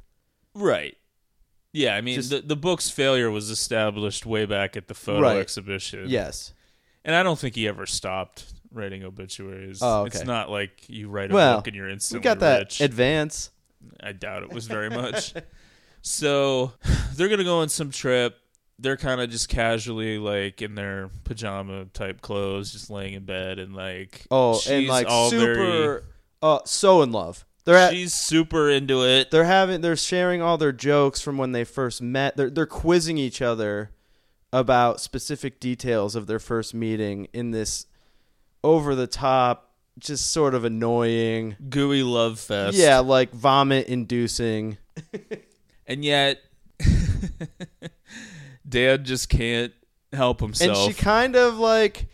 right. Yeah, I mean Just- the the book's failure was established way back at the photo Right. exhibition. Yes. and I don't think he ever stopped writing obituaries. Oh, okay. It's not like you write a Well, book and you're we got that rich. advance. I doubt it was very much. so they're gonna go on some trip. They're kind of just casually like in their pajama type clothes, just laying in bed and like Oh, and like super, very- uh, so in love. They're at, she's super into it. they're having they're sharing all their jokes from when they first met. They're they're quizzing each other about specific details of their first meeting in this over the top, just sort of annoying. Gooey love fest. Yeah, like vomit inducing. and yet Dan just can't help himself. And she kind of like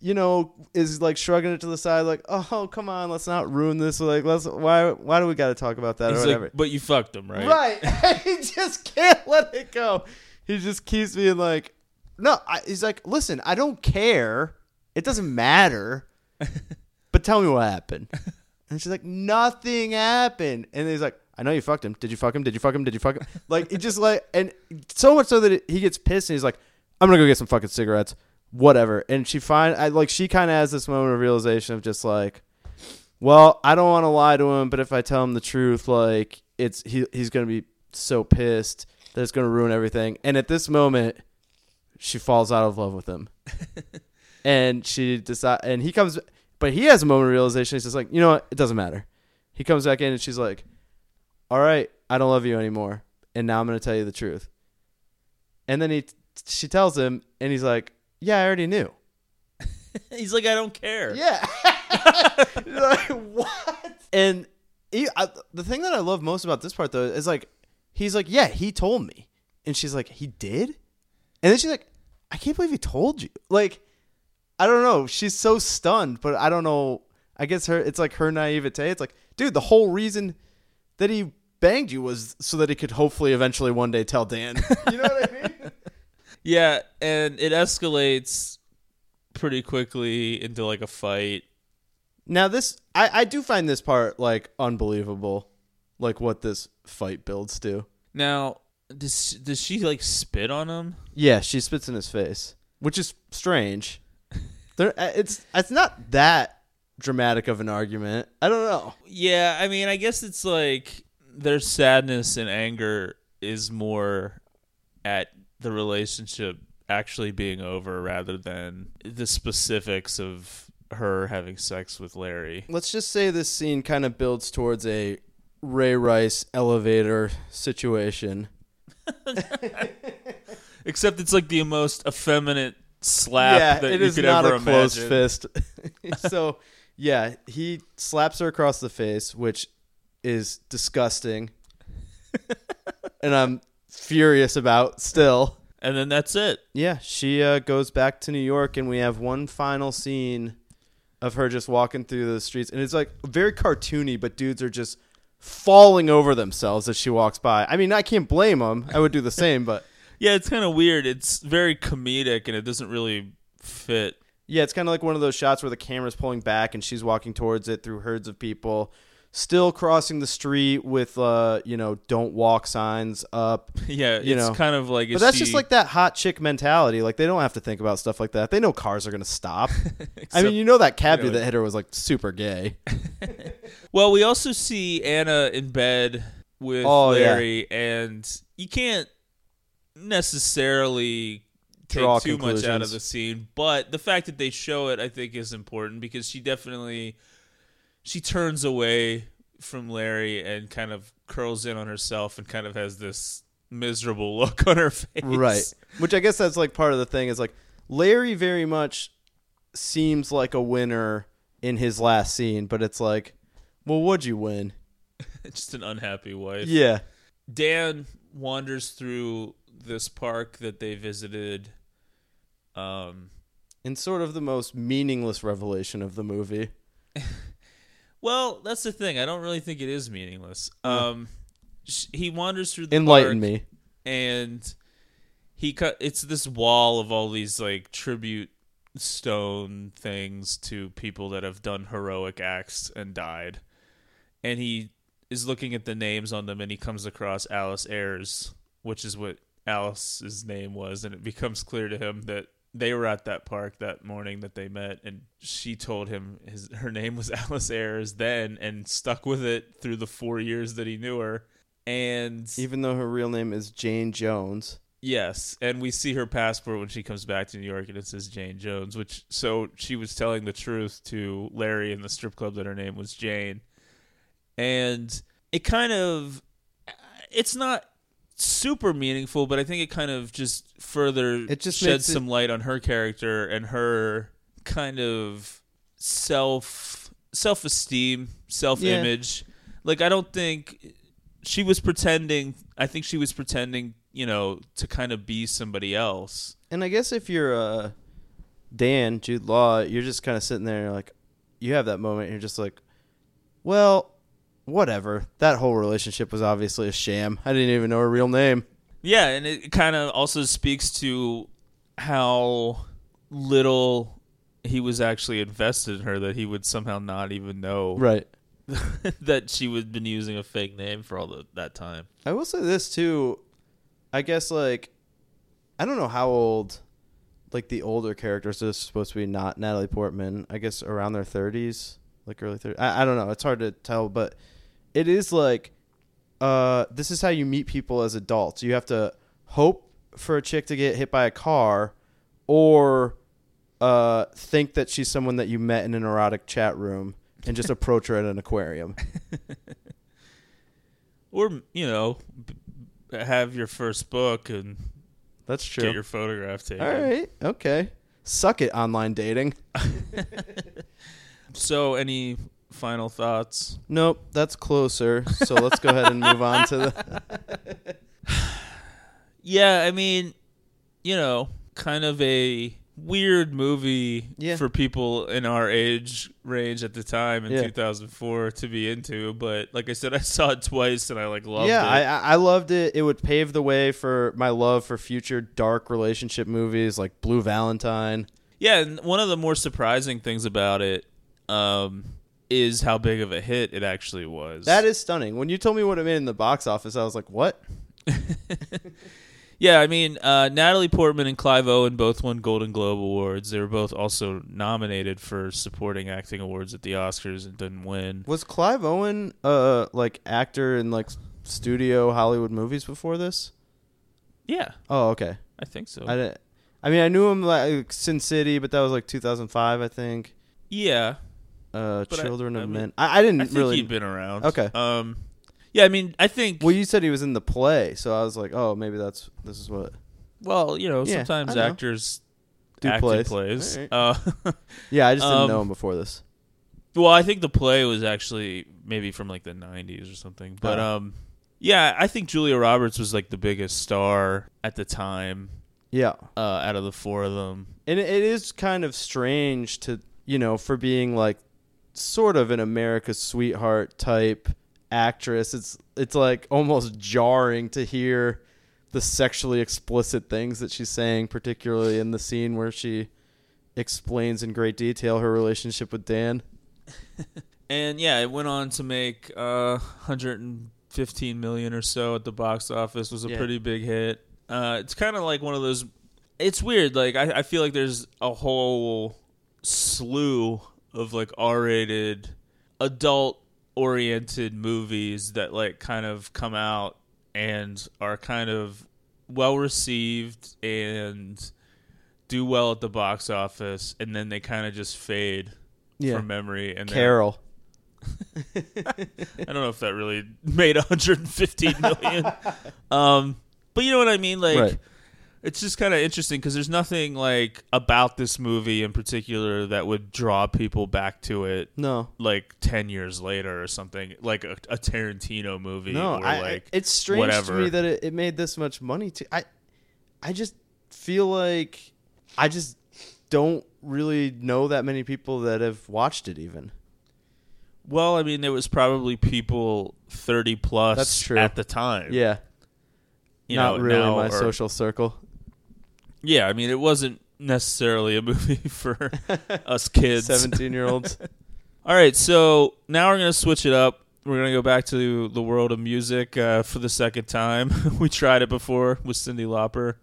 you know is like shrugging it to the side like, "Oh, come on, let's not ruin this. Like, let's why why do we got to talk about that He's or whatever?" like, but you fucked him, right? Right. he just can't let it go. He just keeps being like, no, I, he's like, listen, I don't care. It doesn't matter. but tell me what happened. And she's like, nothing happened. And he's like, I know you fucked him. Did you fuck him? Did you fuck him? Did you fuck him? Like, it just like, and so much so that it, he gets pissed and he's like, I'm going to go get some fucking cigarettes. Whatever. And she find, I like, she kind of has this moment of realization of just like, well, I don't want to lie to him, but if I tell him the truth, like it's he he's gonna be so pissed that it's gonna ruin everything. And at this moment, she falls out of love with him, and she decide and he comes, but he has a moment of realization. He's just like, you know what, it doesn't matter. He comes back in and she's like, all right, I don't love you anymore, and now I'm gonna tell you the truth. And then he she tells him, and he's like, yeah, I already knew. He's like, I don't care. Yeah. like what? And he, I, the thing that I love most about this part though is like he's like, yeah, he told me, and she's like, he did, and then she's like, I can't believe he told you. Like, I don't know. She's so stunned, but I don't know. I guess her it's like her naivete. It's like, dude, the whole reason that he banged you was so that he could hopefully eventually one day tell Dan. You know what I mean? Yeah, and it escalates pretty quickly into like a fight. Now this I, I do find this part like unbelievable. Like what this fight builds to. Now, does does she like spit on him? Yeah, she spits in his face, which is strange. There uh, it's it's not that dramatic of an argument. I don't know. Yeah, I mean, I guess it's like their sadness and anger is more at the relationship actually being over rather than the specifics of her having sex with Larry. Let's just say this scene kind of builds towards a Ray Rice elevator situation. Except it's like the most effeminate slap yeah, that it you is could not ever a closed fist. so, yeah, he slaps her across the face, which is disgusting, and I'm furious about still. And then that's it. Yeah, she uh, goes back to New York, and we have one final scene of her just walking through the streets, and it's like very cartoony, but dudes are just falling over themselves as she walks by. I mean, I can't blame them. I would do the same, but Yeah, it's kind of weird. It's very comedic and it doesn't really fit. yeah, it's kind of like one of those shots where the camera's pulling back and she's walking towards it through herds of people, still crossing the street with uh, you know, don't walk signs up. Yeah, You it's know. kind of like But that's she- just like that hot chick mentality. Like they don't have to think about stuff like that. They know cars are gonna stop. I mean, you know that cab you know, that hit her was like super gay. Well, we also see Anna in bed with Oh, yeah. Larry, and you can't necessarily take Draw too much out of the scene. But the fact that they show it, I think, is important because she definitely she turns away from Larry and kind of curls in on herself and kind of has this miserable look on her face. right which i guess that's like part of the thing is like larry very much seems like a winner in his last scene but it's like well would you win Just an unhappy wife. yeah Dan wanders through this park that they visited. Um, in sort of the most meaningless revelation of the movie well, that's the thing. I don't really think it is meaningless. Um, sh- he wanders through the enlighten me and he cut. It's this wall of all these like tribute stone things to people that have done heroic acts and died, and he is looking at the names on them, and he comes across Alice Ayres, which is what Alice's name was, and it becomes clear to him that they were at that park that morning that they met, and she told him his her name was Alice Ayres then, and stuck with it through the four years that he knew her. And Even though her real name is Jane Jones. Yes, and we see her passport when she comes back to New York, and it says Jane Jones. Which so she was telling the truth to Larry in the strip club that her name was Jane, and it kind of it's not super meaningful, but I think it kind of just further It just sheds it- some light on her character and her kind of self self esteem, self image. Like I don't think she was pretending. I think she was pretending, you know, to kind of be somebody else. And I guess if you're uh, Dan, Jude Law, you're just kind of sitting there like, you have that moment, and you're just like, well, whatever. That whole relationship was obviously a sham. I didn't even know her real name. Yeah, and it kind of also speaks to how little he was actually invested in her that he would somehow not even know Right. that she had been using a fake name for all the, that time. I will say this too. I guess like I don't know how old like the older characters are supposed to be not Natalie Portman. I guess around their thirties, like early thirties. I, I don't know. It's hard to tell, but it is like uh this is how you meet people as adults. You have to hope for a chick to get hit by a car or uh think that she's someone that you met in an erotic chat room and just approach her at an aquarium. Or, you know, have your first book and That's true. get your photograph taken. All right. Okay. Suck it, online dating. So, any final thoughts? Nope, that's closer. So let's go ahead and move on to the. Yeah, I mean, you know, kind of a weird movie Yeah. for people in our age range at the time in Yeah. 2004 to be into. But like I said, I saw it twice and I like loved yeah, it. I I I loved it. It would pave the way for my love for future dark relationship movies like Blue Valentine. yeah, and one of the more surprising things about it um, is how big of a hit it actually was. That is stunning. When you told me what it made in the box office, I was like, "What?" Yeah, I mean, uh, Natalie Portman and Clive Owen both won Golden Globe awards. They were both also nominated for supporting acting awards at the Oscars and didn't win. Was Clive Owen uh like actor in like studio Hollywood movies before this? Yeah, Oh, okay. I think so. I didn't. I mean, I knew him like Sin City, but that was like 2005, I think. yeah, Uh, But I- Children I of mean, Men. I, I didn't I think really. he'd been around. Okay. Um, yeah, I mean, I think. Well, you said he was in the play, so I was like, oh, maybe that's this is what. Well, you know, Yeah, sometimes I know. actors Do act in plays. plays. Alright. Uh, Yeah, I just didn't Um, know him before this. well, I think the play was actually maybe from like the '90s or something. But Oh. um, yeah, I think Julia Roberts was like the biggest star at the time Yeah, uh, out of the four of them. and it, it is kind of strange to you know for being like sort of an America's sweetheart type actress. It's it's like almost jarring to hear the sexually explicit things that she's saying, particularly in the scene where she explains in great detail her relationship with Dan. And yeah, it went on to make uh, 115 million or so at the box office. Was a Yeah. pretty big hit. Uh, it's kind of like one of those. It's weird. Like I, I feel like there's a whole slew of like R-rated, adult-oriented movies that like kind of come out and are kind of well received and do well at the box office, and then they kind of just fade Yeah. from memory. And then- Carol. I don't know if that really made 115 million. um, but you know what I mean? Like, Right. It's just kind of interesting because there's nothing like about this movie in particular that would draw people back to it. No. Like 10 years later or something, like a, a Tarantino movie. No, or I, like it's strange whatever. to me that it, it made this much money. To I, I just feel like I just don't really know that many people that have watched it. Even Well, I mean, there was probably people 30 plus That's true. at the time. yeah, You not know, really my or- social circle. Yeah, I mean, it wasn't necessarily a movie for us kids. Seventeen year olds. All right, so now we're gonna switch it up. We're gonna go back to the world of music uh, for the second time. we tried it before with Cyndi Lauper.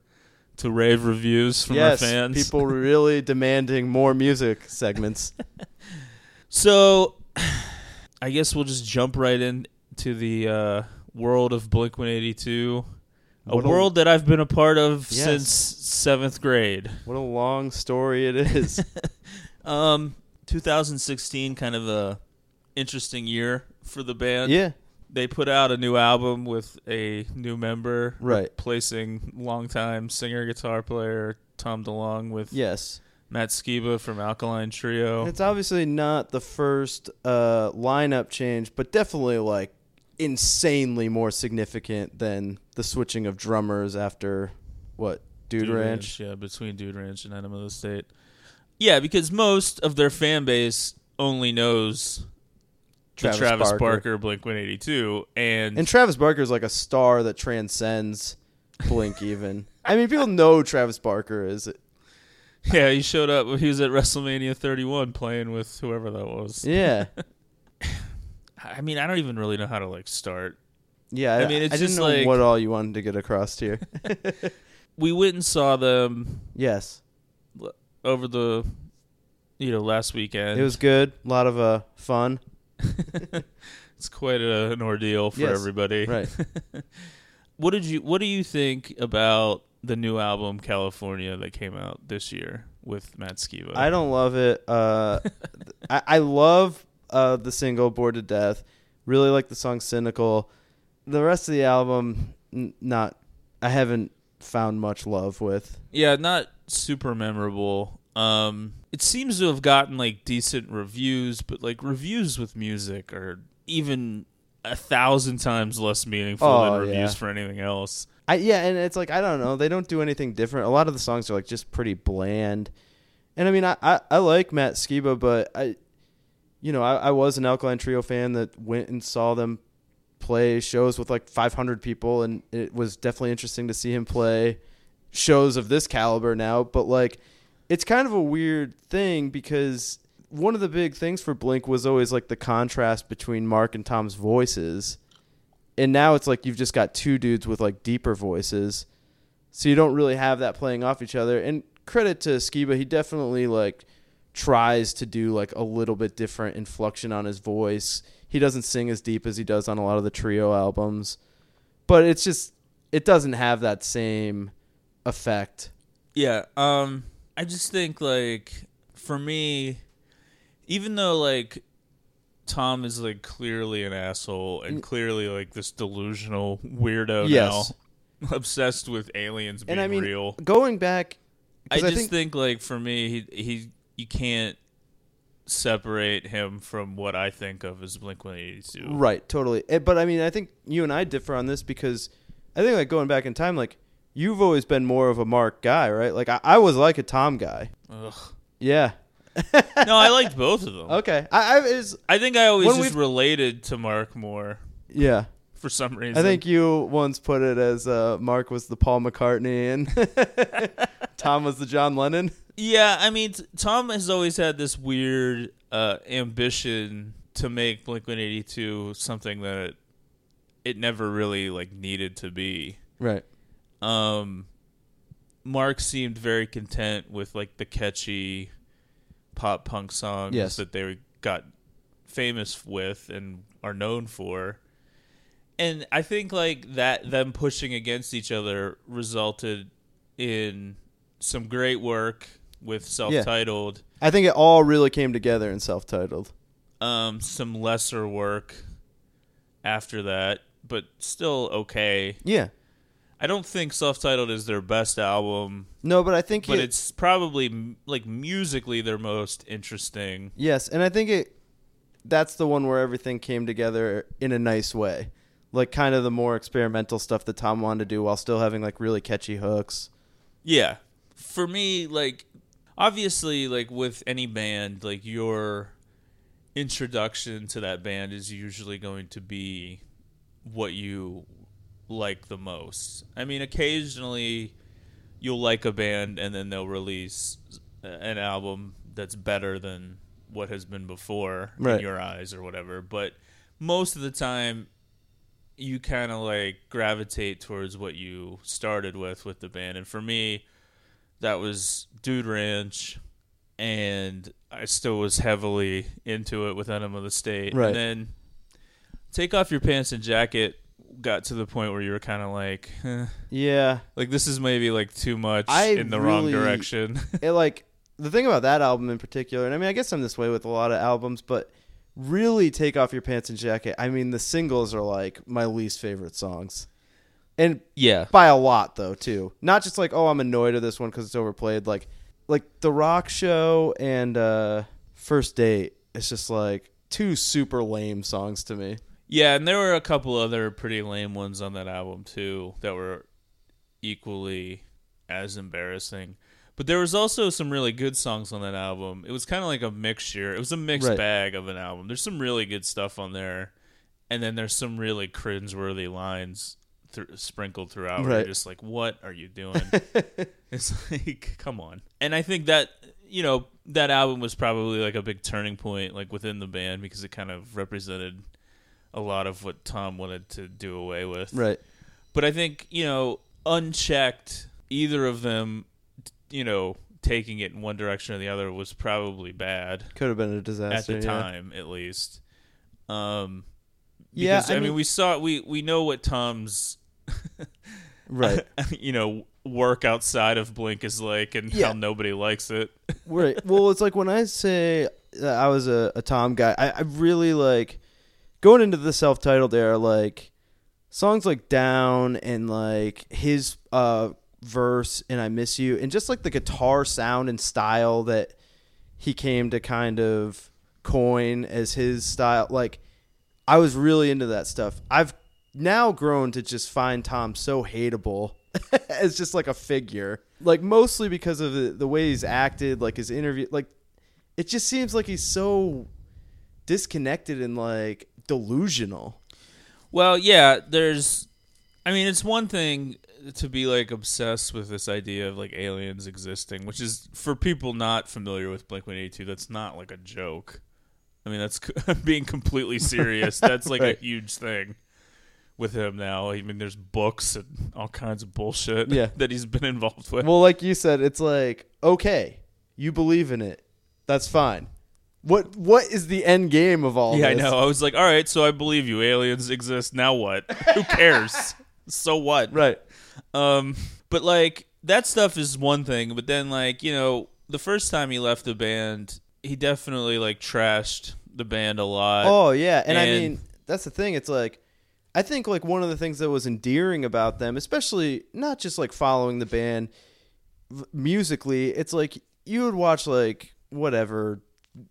to rave reviews from yes, our fans. people really demanding more music segments. So, I guess we'll just jump right into the uh, world of Blink 182, a What a- world that I've been a part of Yes. since seventh grade. What a long story it is. Um, 2016, kind of a interesting year for the band. yeah, They put out a new album with a new member, Right. replacing longtime singer guitar player Tom DeLonge with yes. Matt Skiba from Alkaline Trio. It's obviously not the first uh, lineup change, but definitely like insanely more significant than the switching of drummers after what Dude, Ranch. yeah, between Dude Ranch and Enema of the State. Yeah, because most of their fan base only knows Travis the Travis Barker. Barker, Blink 182, and, And Travis Barker is like a star that transcends Blink. even I mean, people know Travis Barker is. yeah, he showed up. He was at WrestleMania 31 playing with whoever that was. Yeah, I mean, I don't even really know how to like start. yeah. I mean, it's I didn't just know like- what all you wanted to get across here. We went and saw them yes, over the, you know, last weekend. it was good. A lot of uh, fun. it's quite a, an ordeal for Yes, everybody. Right. What did you What do you think about the new album California that came out this year with Matt Skiba? I don't love it. Uh, I, I love uh, the single "Bored to Death." Really like the song "Cynical." The rest of the album, n- not. I haven't found much love with. Yeah, not super memorable. Um, it seems to have gotten like decent reviews, but like reviews with music are even a thousand times less meaningful Oh, than reviews yeah. for anything else. I yeah, and it's like I don't know. They don't do anything different. A lot of the songs are like just pretty bland. And I mean, I I, I like Matt Skiba, but I, you know, I, I was an Alkaline Trio fan that went and saw them play shows with like 500 people, and it was definitely interesting to see him play shows of this caliber now. But like, it's kind of a weird thing because one of the big things for Blink was always like the contrast between Mark and Tom's voices. And now it's like you've just got two dudes with like deeper voices. So you don't really have that playing off each other. And credit to skiba he definitely like tries to do like a little bit different inflection on his voice he doesn't sing as deep as he does on a lot of the trio albums but it's just it doesn't have that same effect Yeah, um I just think like for me even though like Tom is like clearly an asshole and clearly like this delusional weirdo Yes. now obsessed with aliens being and i mean real. going back I just think, think, like for me he he you can't separate him from what I think of as Blink 182. Right, totally. Eh, But I mean, I think you and I differ on this because I think like going back in time, like you've always been more of a Mark guy, right? Like I, I was like a Tom guy. Ugh. Yeah. No, I liked both of them. Okay. I, I is I think I always just related to Mark more yeah. For some reason. I think you once put it as uh, Mark was the Paul McCartney and Tom was the John Lennon. Yeah, I mean, t- Tom has always had this weird uh, ambition to make Blink One Eighty Two something that it never really like needed to be. Right. Um, Mark seemed very content with like the catchy pop punk songs Yes. that they got famous with and are known for. And I think like that them pushing against each other resulted in some great work with self-titled, I think it all really came together in self-titled. um some lesser work after that, but still okay. Yeah. I don't think self-titled is their best album, No, but I think but it, it's probably like musically their most interesting. Yes, and I think it that's the one where everything came together in a nice way. Like kind of the more experimental stuff that Tom wanted to do while still having like really catchy hooks. Yeah. For me, like obviously like with any band, like your introduction to that band is usually going to be what you like the most. I mean, occasionally you'll like a band and then they'll release an album that's better than what has been before Right. in your eyes or whatever, but most of the time you kind of like gravitate towards what you started with with the band. And for me, that was Dude Ranch, and I still was heavily into it with Enema of the State. Right. And then Take Off Your Pants and Jacket got to the point where you were kind of like, eh, Yeah, like this is maybe like too much I in the wrong direction. it like the thing about that album in particular, and I mean, I guess I'm this way with a lot of albums, but really take off your pants and jacket. I mean, the singles are like my least favorite songs, and yeah. by a lot though too. Not just like oh, I'm annoyed at this one because it's overplayed. Like like the rock show and uh, first date. It's just like two super lame songs to me. Yeah, and there were a couple other pretty lame ones on that album too that were equally as embarrassing. But there was also some really good songs on that album. It was kind of like a mixture. It was a mixed Right. bag of an album. There's some really good stuff on there, and then there's some really cringeworthy lines thr sprinkled throughout. Right. you're just like, what are you doing? it's like, come on. And I think that you know that album was probably like a big turning point, like within the band, because it kind of represented a lot of what Tom wanted to do away with. Right. But I think, you know, unchecked, either of them, you know, taking it in one direction or the other was probably bad Could have been a disaster at the yeah. time, at least. Um, Yeah, because, I I, mean, mean- we saw we we know what Tom's, Right. you know, work outside of Blink is like, and Yeah. how nobody likes it. right. Well, it's like when I say that I was a, a Tom guy, I, I really like going into the self-titled era, like songs like "Down" and like his uh, verse and "I Miss You," and just like the guitar sound and style that he came to kind of coin as his style. Like, I was really into that stuff. I've now grown to just find Tom so hateable as just like a figure. Like mostly because of the, the way he's acted, like his interview like it just seems like he's so disconnected and like delusional. Well, yeah, there's I mean, it's one thing to be like obsessed with this idea of like aliens existing, which is for people not familiar with Blink-182, that's not like a joke. I mean, that's being completely serious. That's like Right. a huge thing with him now. I mean, there's books and all kinds of bullshit Yeah. that he's been involved with. Well, like you said, it's like, okay, you believe in it. That's fine. What what is the end game of all yeah, I know. I was like, all right, so I believe you. Aliens exist. Now what? Who cares? so what? Right. Um, but like that stuff is one thing, but then like you know, the first time he left the band, he definitely like trashed the band a lot. Oh yeah, and, I mean that's the thing. It's like I think like one of the things that was endearing about them, especially not just like following the band musically, it's like you would watch like whatever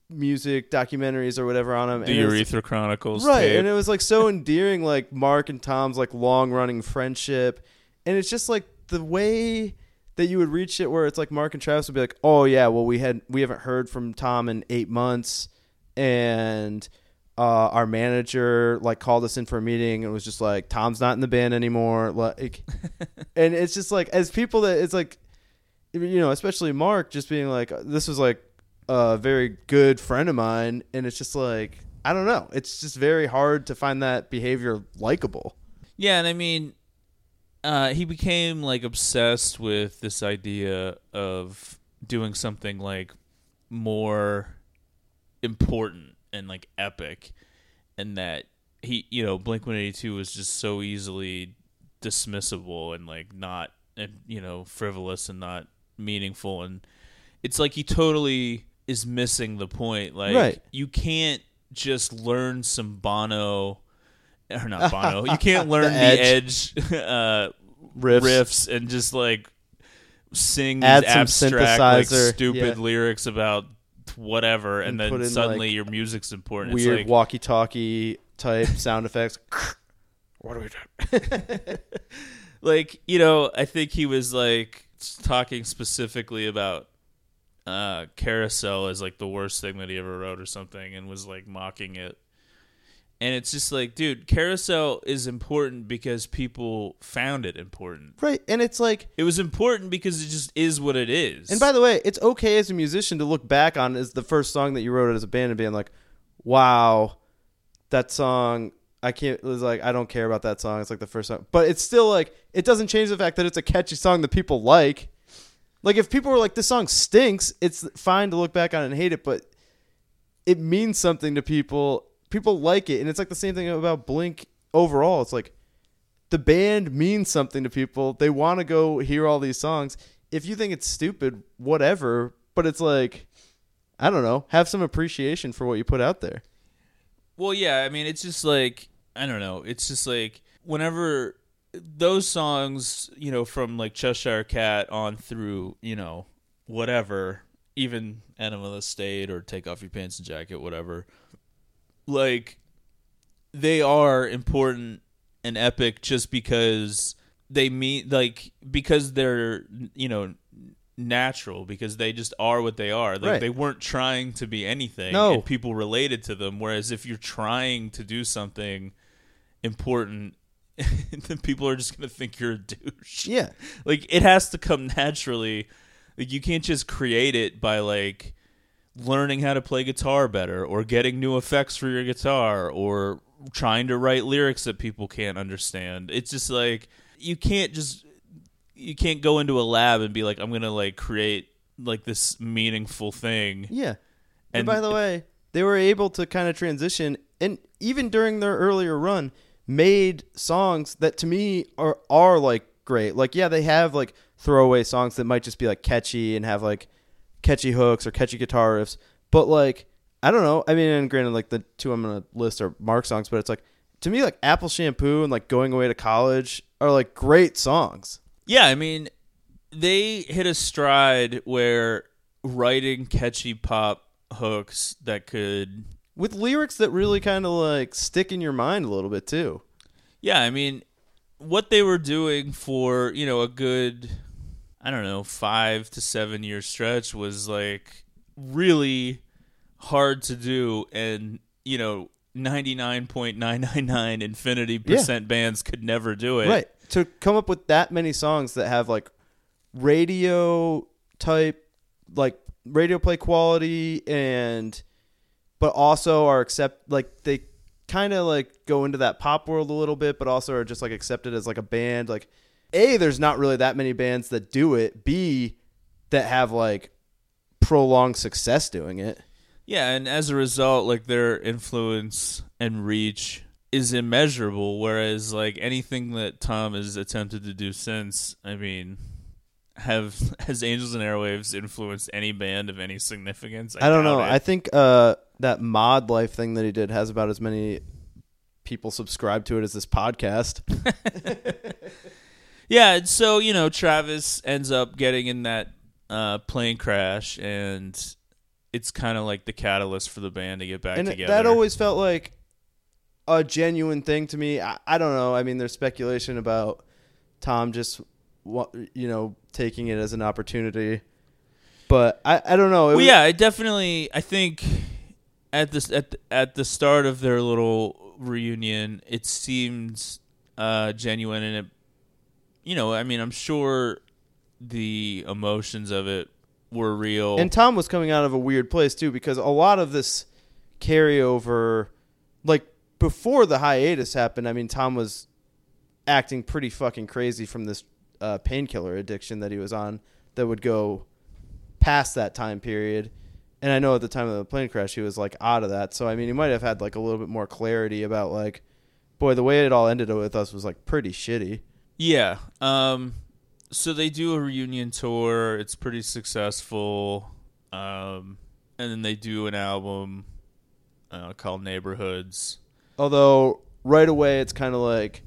music documentaries or whatever on them. the and Urethra Chronicles, right tape. and it was like so endearing like mark and tom's like long running friendship and it's just like the way that you would reach it where it's like mark and travis would be like oh yeah well we had we haven't heard from tom in eight months. And uh, our manager like called us in for a meeting and was just like tom's not in the band anymore. Like and it's just like as people that it's like you know especially mark just being like this was like a very good friend of mine. And it's just like i don't know. It's just very hard to find that behavior likable. Yeah, and I mean, uh, he became like obsessed with this idea of doing something like more important and like epic, and that he, you know, Blink One Eighty Two was just so easily dismissible and like not, and you know, frivolous and not meaningful, and it's like he totally is missing the point. Like, Right. you can't just learn some Bono or not Bono. You can't learn the, edge, uh, Riffs. riffs. and just like sing Add some abstract, like synthesizer, stupid yeah. lyrics about whatever, and, And then suddenly like, your music's important. weird like, walkie-talkie type sound effects what are we doing like you know, I think he was like talking specifically about uh carousel as like the worst thing that he ever wrote or something and was like mocking it and it's just like dude carousel is important because people found it important right and it's like it was important because it just is what it is And by the way, it's okay as a musician to look back on as the first song that you wrote as a band and being like, "Wow, that song I can't. It was like I don't care about that song. It's like the first song, but it's still like it doesn't change the fact that it's a catchy song that people like. Like if people were like this song stinks, it's fine to look back on it and hate it, but it means something to people. People like it, and it's like the same thing about Blink overall. It's like the band means something to people. They want to go hear all these songs. If you think it's stupid, whatever. But it's like, I don't know. Have some appreciation for what you put out there. Well, yeah, I mean, it's just like I don't know. It's just like whenever those songs, you know, from like Cheshire Cat on through, you know, whatever, Enema of the State or Take Off Your Pants and Jacket, whatever. Like they are important and epic just because they mean like because they're you know natural because they just are what they are. Like Right. they weren't trying to be anything No. people related to them whereas if you're trying to do something important then people are just going to think you're a douche. Yeah. Like it has to come naturally. Like you can't just create it by like learning how to play guitar better or getting new effects for your guitar or trying to write lyrics that people can't understand. It's just like you can't just you can't go into a lab and be like I'm going to like create like this meaningful thing. Yeah. And- And, by the way, they were able to kind of transition, and even during their earlier run, made songs that to me are are like great. Like, yeah, they have like throwaway songs that might just be like catchy and have like catchy hooks or catchy guitar riffs, but like I don't know. I mean, and granted, like the two I'm gonna list are Mark songs, but it's like to me, like Apple Shampoo and like Going Away to College are like great songs. Yeah, I mean, they hit a stride where writing catchy pop hooks that could With lyrics that really kind of like stick in your mind a little bit too. Yeah, I mean, what they were doing for you know a good, I don't know, five to seven year stretch was like really hard to do, and you know, ninety nine point nine nine nine infinity percent bands could never do it. Right. To come up with that many songs that have like radio type like radio play quality and but also are accept like they kind of like go into that pop world a little bit but also are just like accepted as like a band like a there's not really that many bands that do it b that have like prolonged success doing it Yeah, and as a result, like their influence and reach is immeasurable. Whereas like anything that Tom has attempted to do since, I mean, have has Angels and Airwaves influenced any band of any significance? I don't know. it. I think uh, that Modlife thing that he did has about as many people subscribe to it as this podcast. Yeah, and so you know, Travis ends up getting in that uh, plane crash, and it's kind of like the catalyst for the band to get back and together. that always felt like a genuine thing to me. I, I don't know. I mean, there's speculation about Tom just, you know, taking it as an opportunity, but I, I don't know. It well, was- yeah, I definitely. I think at this at the, at the start of their little reunion, it seemed uh, genuine, and it. You know, I mean, I'm sure the emotions of it were real. And Tom was coming out of a weird place too because a lot of this carryover, like before the hiatus happened, I mean, Tom was acting pretty fucking crazy from this uh, painkiller addiction that he was on that would go past that time period. And I know at the time of the plane crash, he was like out of that. So I mean, he might have had like a little bit more clarity about like, boy, the way it all ended with us was like pretty shitty. Yeah. Um so they do a reunion tour. It's pretty successful. Um and then they do an album uh, called Neighborhoods. Although right away it's kind of like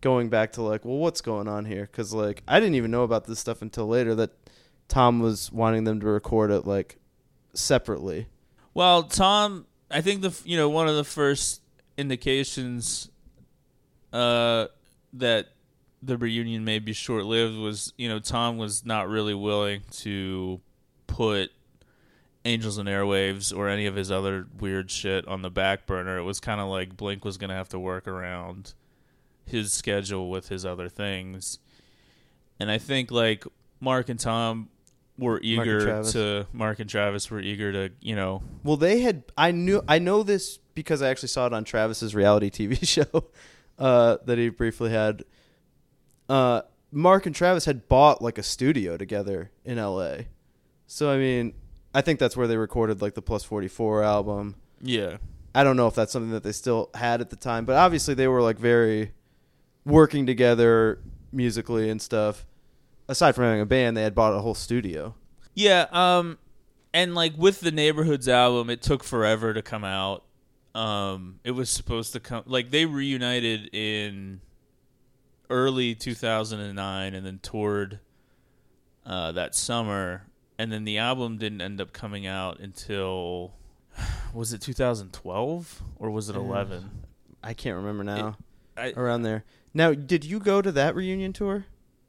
going back to like, well, what's going on here? Because like I didn't even know about this stuff until later that Tom was wanting them to record it like separately. Well, Tom, I think the you know one of the first indications uh that the reunion may be short-lived was, you know, Tom was not really willing to put Angels and Airwaves or any of his other weird shit on the back burner. It was kind of like Blink was going to have to work around his schedule with his other things. And I think like Mark and Tom were eager Travis. to Mark and Travis were eager to you know Well, they had. I knew. I know this because I actually saw it on Travis's reality TV show uh, that he briefly had. Uh, Mark and Travis had bought like a studio together in L.A. So I mean, I think that's where they recorded like the Plus Forty Four album. yeah I don't know if that's something that they still had at the time, but obviously they were like very working together musically and stuff. Aside from having a band, they had bought a whole studio. Yeah, um and like with the Neighborhoods album, it took forever to come out. Um it was supposed to come like they reunited in early 2009 and then toured uh that summer and then the album didn't end up coming out until was it 2012 or was it 11? I can't remember now. I, around there. Now, did you go to that reunion tour?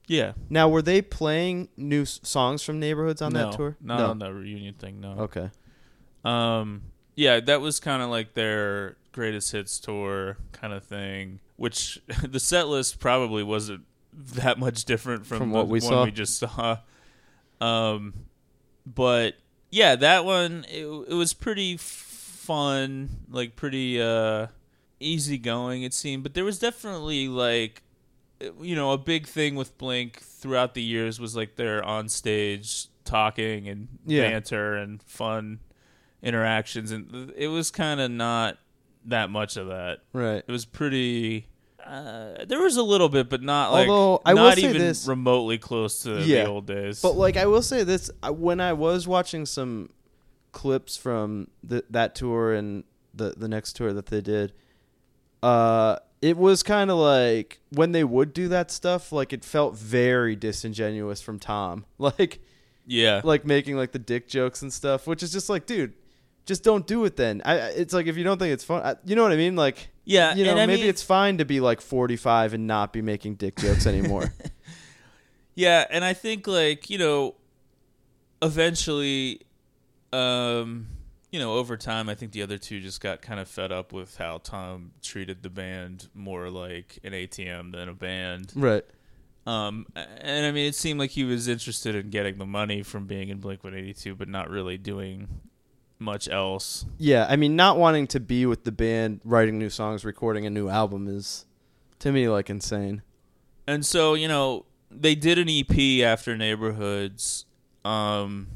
yeah. Now, were they playing new s- songs from Neighborhoods on no, that tour? Not on the reunion thing, no. Okay. Um, yeah, that was kind of like their greatest hits tour kind of thing. Which the set list probably wasn't that much different from, From the what we one saw? we just saw. Um, but yeah, that one it, it was pretty fun, like pretty uh easygoing. It seemed, but there was definitely like you know a big thing with Blink throughout the years was like their on stage talking and Yeah. banter and fun interactions, and it was kind of not that much of that. Right. It was pretty. Uh, there was a little bit, but not like Although, I will not say even this- remotely close to Yeah. the old days. But like I will say this, I- when I was watching some clips from the, that tour and the the next tour that they did, uh, it was kind of like when they would do that stuff, like it felt very disingenuous from Tom, like yeah, like making like the dick jokes and stuff, which is just like, dude. Just don't do it then. I, it's like if you don't think it's fun, I, you know what I mean. Like, yeah, you know, maybe mean- it's fine to be like forty five and not be making dick jokes anymore. Yeah, and I think like, you know, eventually um you know, over time I think the other two just got kind of fed up with how Tom treated the band more like an ATM than a band. right. Um and I mean it seemed like he was interested in getting the money from being in Blink 182 but not really doing much else. Yeah, I mean, not wanting to be with the band, writing new songs, recording a new album is, to me, like insane. And so, you know, they did an EP after Neighborhoods, um,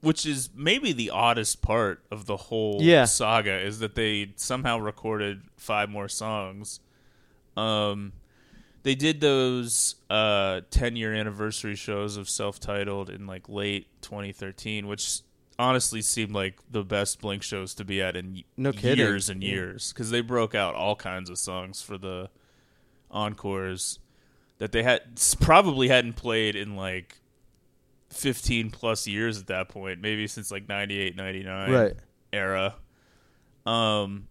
which is maybe the oddest part of the whole Yeah. saga is that they somehow recorded five more songs. Um, they did those uh, 10 year anniversary shows of self titled in like late 2013, which honestly seemed like the best Blink shows to be at in No kidding. years and years because they broke out all kinds of songs for the encores that they had probably hadn't played in like 15 plus years at that point maybe since like 98 99 Right. era um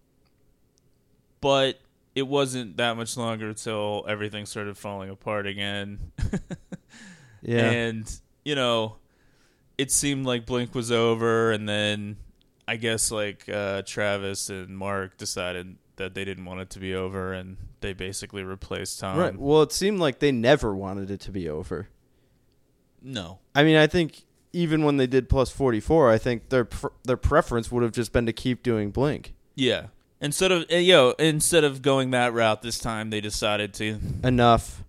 but it wasn't that much longer until everything started falling apart again Yeah. and you know it seemed like blink was over and then i guess like uh, travis and mark decided that they didn't want it to be over and they basically replaced tom right. Well, it seemed like they never wanted it to be over. no I mean, I think even when they did plus 44, I think their pr- their preference would have just been to keep doing Blink. yeah instead of uh, yo instead of going that route this time they decided to Enough.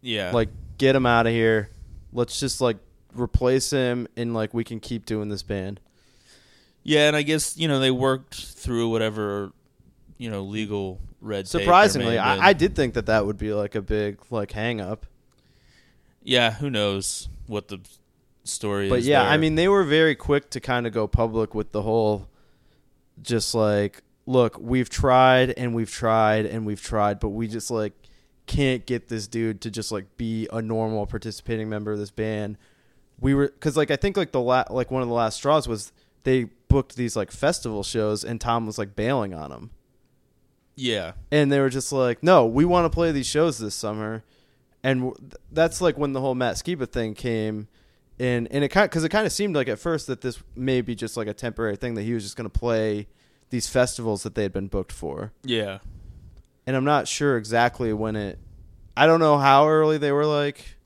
yeah Like, get them out of here. Let's just, like, replace him and, like, we can keep doing this band. yeah and i guess you know they worked through whatever you know legal red Surprisingly. I, I did think that that would be, like, a big, like, hang up. yeah who knows what the story But is yeah, there. I mean, they were very quick to kind of go public with the whole, just like, look, we've tried and we've tried and we've tried, but we just like can't get this dude to just like be a normal participating member of this band. We were because like I think like the la- like one of the last straws was they booked these like festival shows and Tom was like bailing on them. yeah and they were just like, "No, we want to play these shows this summer," and w- that's like when the whole Matt Skiba thing came, and and it kind because it kind of seemed like at first that this may be just like a temporary thing that he was just going to play these festivals that they had been booked for, yeah and I'm not sure exactly when it. I don't know how early they were like,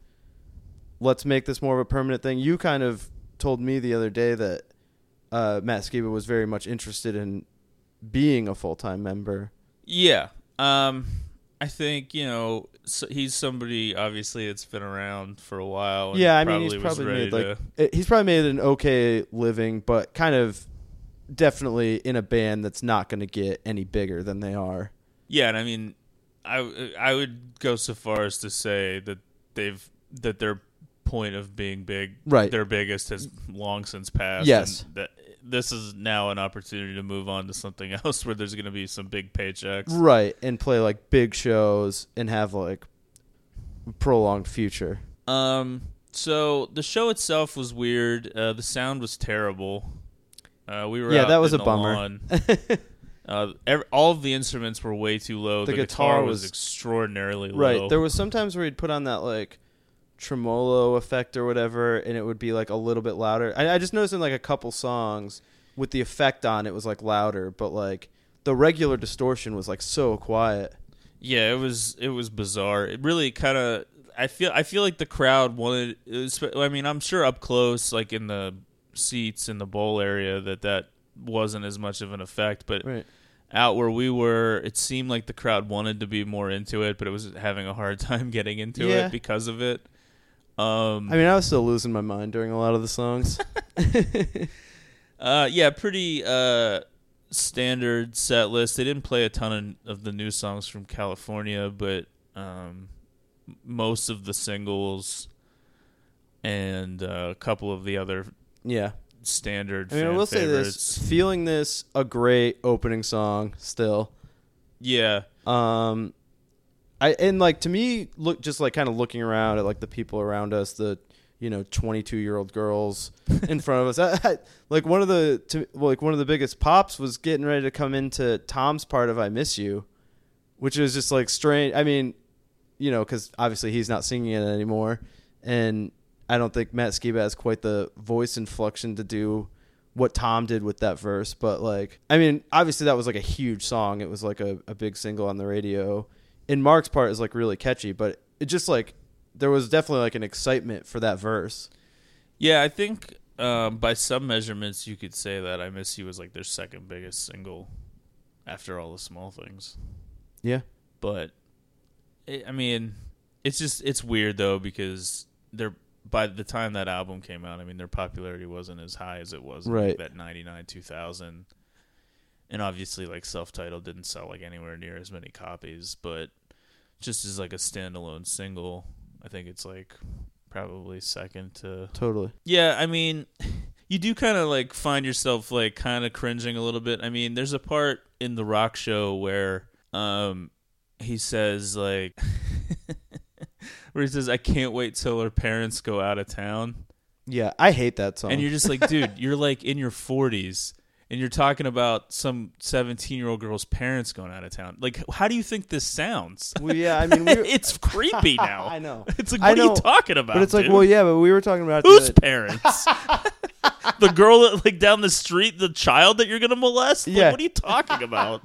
"Let's make this more of a permanent thing." You kind of told me the other day that uh, Matt Skiba was very much interested in being a full time member. Yeah. Um, I think you know so he's somebody obviously that's been around for a while. and Yeah, I mean he's probably made like to- he's probably made an okay living, but kind of definitely in a band that's not going to get any bigger than they are. Yeah, and I mean, I I would go so far as to say that they've that their point of being big, Right. their biggest has long since passed. Yes. and that this is now an opportunity to move on to something else where there's going to be some big paychecks. Right, and play like big shows and have like prolonged future. Um. So the show itself was weird. Uh, the sound was terrible. Uh, we were Yeah, that was a bummer. uh, ev all of the instruments were way too low. The The, guitar guitar, was, was- extraordinarily low. Right. There was sometimes where he'd put on that like tremolo effect or whatever, and it would be like a little bit louder. I, I just noticed in like a couple songs with the effect on, it was like louder, but like the regular distortion was like so quiet. Yeah, it was it was bizarre. It really kind of I feel I feel like the crowd wanted. It was, I mean, I'm sure up close, like in the seats in the bowl area, that that wasn't as much of an effect. But Right. out where we were, it seemed like the crowd wanted to be more into it, but it was having a hard time getting into Yeah. it because of it. Um, I mean, I was still losing my mind during a lot of the songs. Uh, yeah, pretty uh standard set list. They didn't play a ton of, of the new songs from California, but um, most of the singles and uh, a couple of the other yeah. standard. I mean, I will say this: feeling this a great opening song still. Yeah, Um, I and like to me, look just like kind of looking around at like the people around us, the you know twenty two year old girls in front of us. I, I, like one of the to, like one of the biggest pops was getting ready to come into Tom's part of "I Miss You," which was just like strange. I mean, you know, because obviously he's not singing it anymore, and I don't think Matt Skiba has quite the voice inflection to do what Tom did with that verse. But like, I mean, obviously that was like a huge song. It was like a, a big single on the radio. And Mark's part is like really catchy, but it just like there was definitely like an excitement for that verse. yeah. I think um, by some measurements, you could say that "I Miss You" was like their second biggest single after all the small things. Yeah. but it, I mean, it's just it's weird though because they're by the time that album came out, I mean, their popularity wasn't as high as it was in like, Right. that '99, 2000, and obviously, like self-titled didn't sell like anywhere near as many copies, but just as like a standalone single, I think it's like probably second to Totally. yeah, I mean, you do kind of like find yourself like kind of cringing a little bit. I mean, there's a part in the rock show where um he says like where he says I can't wait till her parents go out of town. Yeah, I hate that song. And you're just like, dude, you're like in your 40s and you're talking about some 17-year-old girl's parents going out of town. Like how do you think this sounds? well, yeah, I mean, we were, it's creepy now. I know. It's like what are you talking about? but it's like, dude? well, yeah, but we were talking about Whose the- parents? the girl that like down the street, the child that you're gonna molest? Like, Yeah. what are you talking about?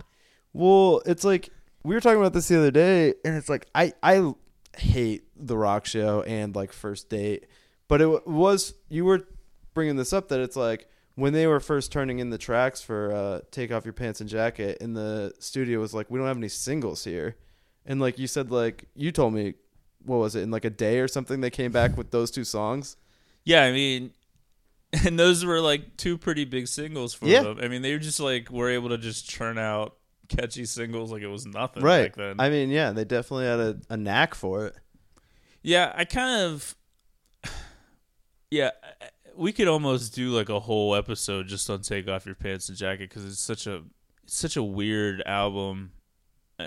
Well, it's like we were talking about this the other day, and it's like I I hate the rock show and like first date, but it w- was you were bringing this up that it's like when they were first turning in the tracks for uh, "Take Off Your Pants and Jacket," and the studio was like, "We don't have any singles here," and like you said, like you told me, what was it in like a day or something? They came back with those two songs. yeah, I mean, and those were like two pretty big singles for Yeah. them. I mean, they were just like were able to just churn out catchy singles like it was nothing right. back then. I mean, yeah, they definitely had a, a knack for it. Yeah, I kind of. Yeah, we could almost do like a whole episode just on "Take Off Your Pants and Jacket" because it's such a it's such a weird album. Uh,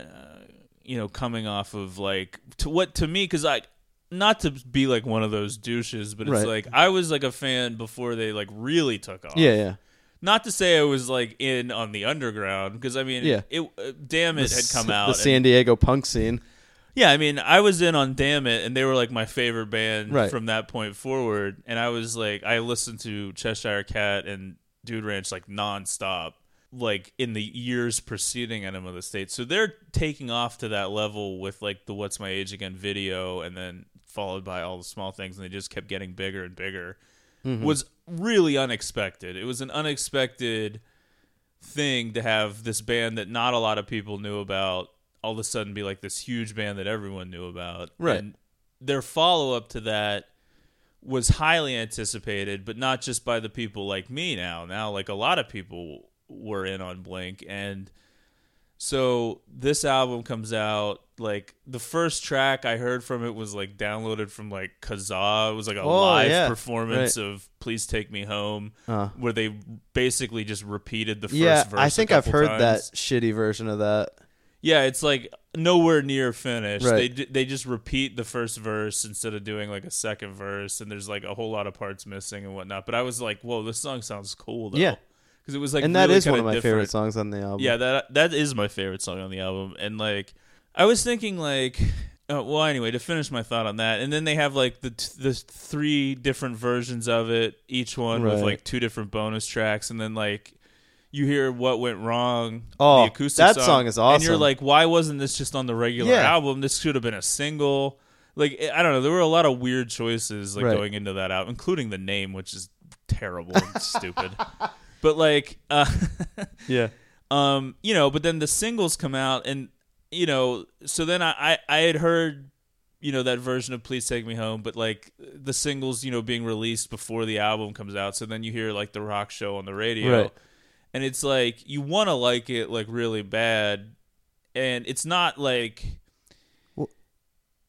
you know, coming off of like to what to me because I not to be like one of those douches, but it's Right. like I was like a fan before they like really took off. Yeah, yeah. Not to say I was like in on the underground because I mean, Yeah. it, uh, Dammit The had come out. the San Diego punk scene. Yeah, I mean, I was in on Dammit, and they were like my favorite band Right. from that point forward. And I was like, I listened to Cheshire Cat and Dude Ranch like nonstop, like in the years preceding Enema of the State. So they're taking off to that level with like the What's My Age Again video, and then followed by all the small things, and they just kept getting bigger and bigger. Mm-hmm. Was really unexpected. It was an unexpected thing to have this band that not a lot of people knew about all of a sudden be like this huge band that everyone knew about. Right. And their follow up to that was highly anticipated, but not just by the people like me now. Now, like a lot of people were in on Blink. And so this album comes out. Like the first track I heard from it was like downloaded from like Kazaa. It was like a Oh, live yeah. performance Right. of "Please Take Me Home," Uh. where they basically just repeated the first yeah, verse. I think I've heard times. that shitty version of that. Yeah, it's like nowhere near finished. They Right. d- they just repeat the first verse instead of doing like a second verse, and there's like a whole lot of parts missing and whatnot. But I was like, whoa, this song sounds cool though. Yeah. because it was like and that really is one kinda my different. favorite songs on the album. Yeah, that that is my favorite song on the album, and like I was thinking like. Uh, well, anyway, to finish my thought on that, and then they have like the t- the three different versions of it, each one with like two different bonus tracks, and then like you hear what went wrong. Oh, the acoustic that song, song is awesome. And you're like, why wasn't this just on the regular Yeah. album? This should have been a single. Like I don't know, there were a lot of weird choices like Right. going into that album, including the name, which is terrible and stupid. But like, uh, yeah. um, you know, but then the singles come out, and you know, so then I, I I had heard, you know, that version of "Please Take Me Home," but like the singles, you know, being released before the album comes out. So then you hear like the rock show on the radio, Right. And it's like you want to like it like really bad, and it's not like well,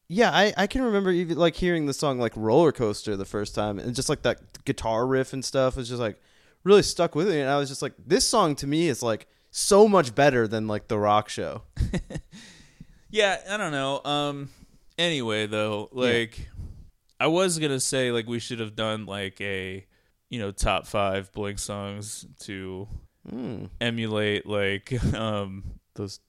Yeah, I, I can remember even like hearing the song like Roller Coaster the first time and just like that guitar riff and stuff was just like really stuck with me and I was just like this song to me is like so much better than like the rock show. Yeah, I don't know. Um anyway though, like I was going to say like we should have done like a you know, top 5 Blink songs to Hmm. emulate like um Those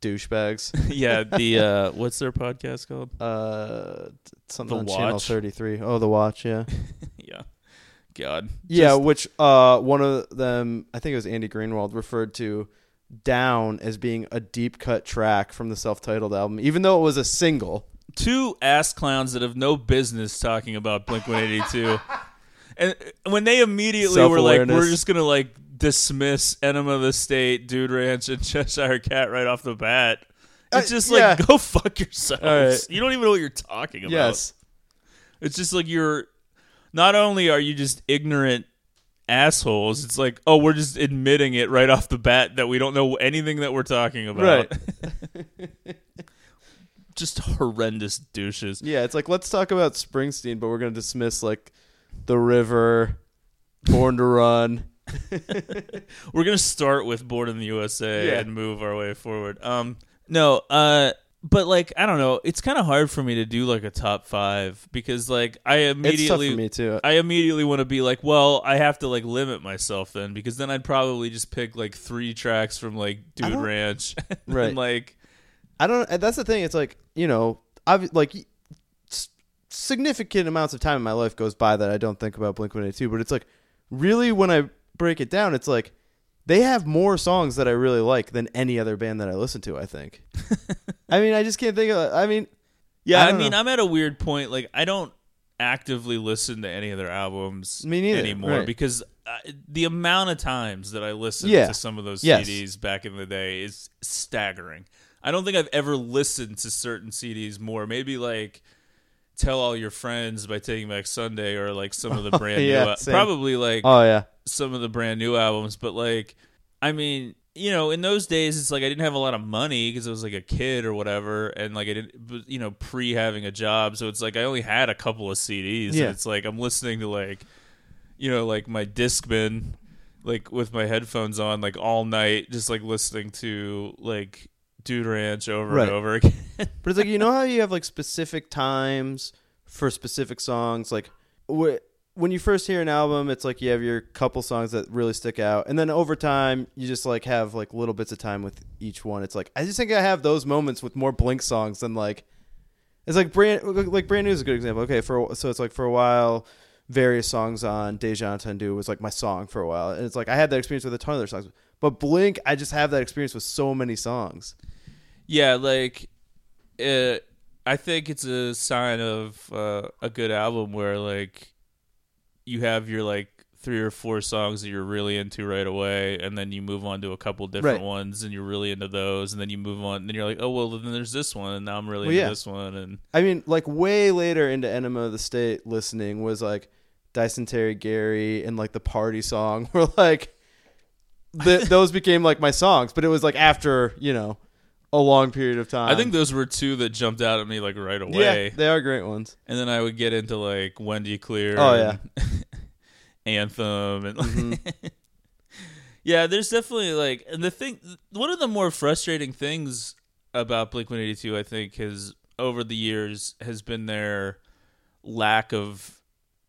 douchebags. yeah, the uh what's their podcast called? Uh something The on channel 33. Oh, The Watch, yeah. yeah. God. yeah, Just- which uh one of them I think it was Andy Greenwald referred to Down as being a deep cut track from the self-titled album even though it was a single. two ass clowns that have no business talking about Blink 182. and when they immediately were like, we're just going to like dismiss Enema of the State, Dude Ranch, and Cheshire Cat right off the bat. It's Uh, just yeah. like, go fuck yourselves. Right. You don't even know what you're talking about. Yes. It's just like you're, not only are you just ignorant assholes, it's like, oh, we're just admitting it right off the bat that we don't know anything that we're talking about. Right. just horrendous douches. Yeah, it's like let's talk about Springsteen, but we're gonna dismiss like the river, Born to Run. We're gonna start with Born in the USA Yeah. and move our way forward. Um, no, uh, but like I don't know, it's kind of hard for me to do like a top five because like I immediately for me too. I immediately want to be like, well, I have to like limit myself then because then I'd probably just pick like three tracks from like Dude Ranch, and Right. like I don't. That's the thing. It's like you know, I've like significant amounts of time in my life goes by that I don't think about Blink One Eighty Two. But it's like really when I break it down, it's like they have more songs that I really like than any other band that I listen to. I think. I mean, I just can't think of. I mean, yeah. I I, mean, know. I'm at a weird point. Like I don't actively listen to any of their albums Me neither, anymore right. because uh, the amount of times that I listened Yeah. to some of those Yes. CDs back in the day is staggering. I don't think I've ever listened to certain CDs more. Maybe like Tell All Your Friends by Taking Back Sunday or like some of the oh, brand Yeah, new same. probably like oh yeah, some of the brand new albums, but like, I mean, you know, in those days, it's like I didn't have a lot of money because I was like a kid or whatever, and like I didn't, you know, pre having a job, so it's like I only had a couple of CDs. Yeah. It's like I'm listening to like, you know, like my Discman, like with my headphones on, like all night, just like listening to like Dude Ranch over Right. and over again. But it's like you know how you have like specific times for specific songs. Like wh- when you first hear an album, it's like you have your couple songs that really stick out, and then over time, you just like have like little bits of time with each one. It's like I just think I have those moments with more Blink songs than like it's like brand like brand new is a good example. Okay, for so it's like for a while. Various songs on Deja Entendu was like my song for a while, and it's like I had that experience with a ton of their songs. But Blink, I just have that experience with so many songs. Yeah, like uh, I think it's a sign of uh, a good album where like you have your like three or four songs that you're really into right away, and then you move on to a couple different Right. ones, and you're really into those, and then you move on, and then you're like, oh well, then there's this one, and now I'm really Well, into yeah. this one, and I mean, like way later into Enema of the State, listening was like Dysentery Gary and like the party song were like the, those became like my songs, but it was like after you know a long period of time. I think those were two that jumped out at me like right Um, yeah, away, they are great ones. and then I would get into like Wendy Clear, Oh, yeah. and Anthem, and Mm-hmm. yeah, there's definitely like, and the thing, one of the more frustrating things about Blink 182, I think, has over the years has been their lack of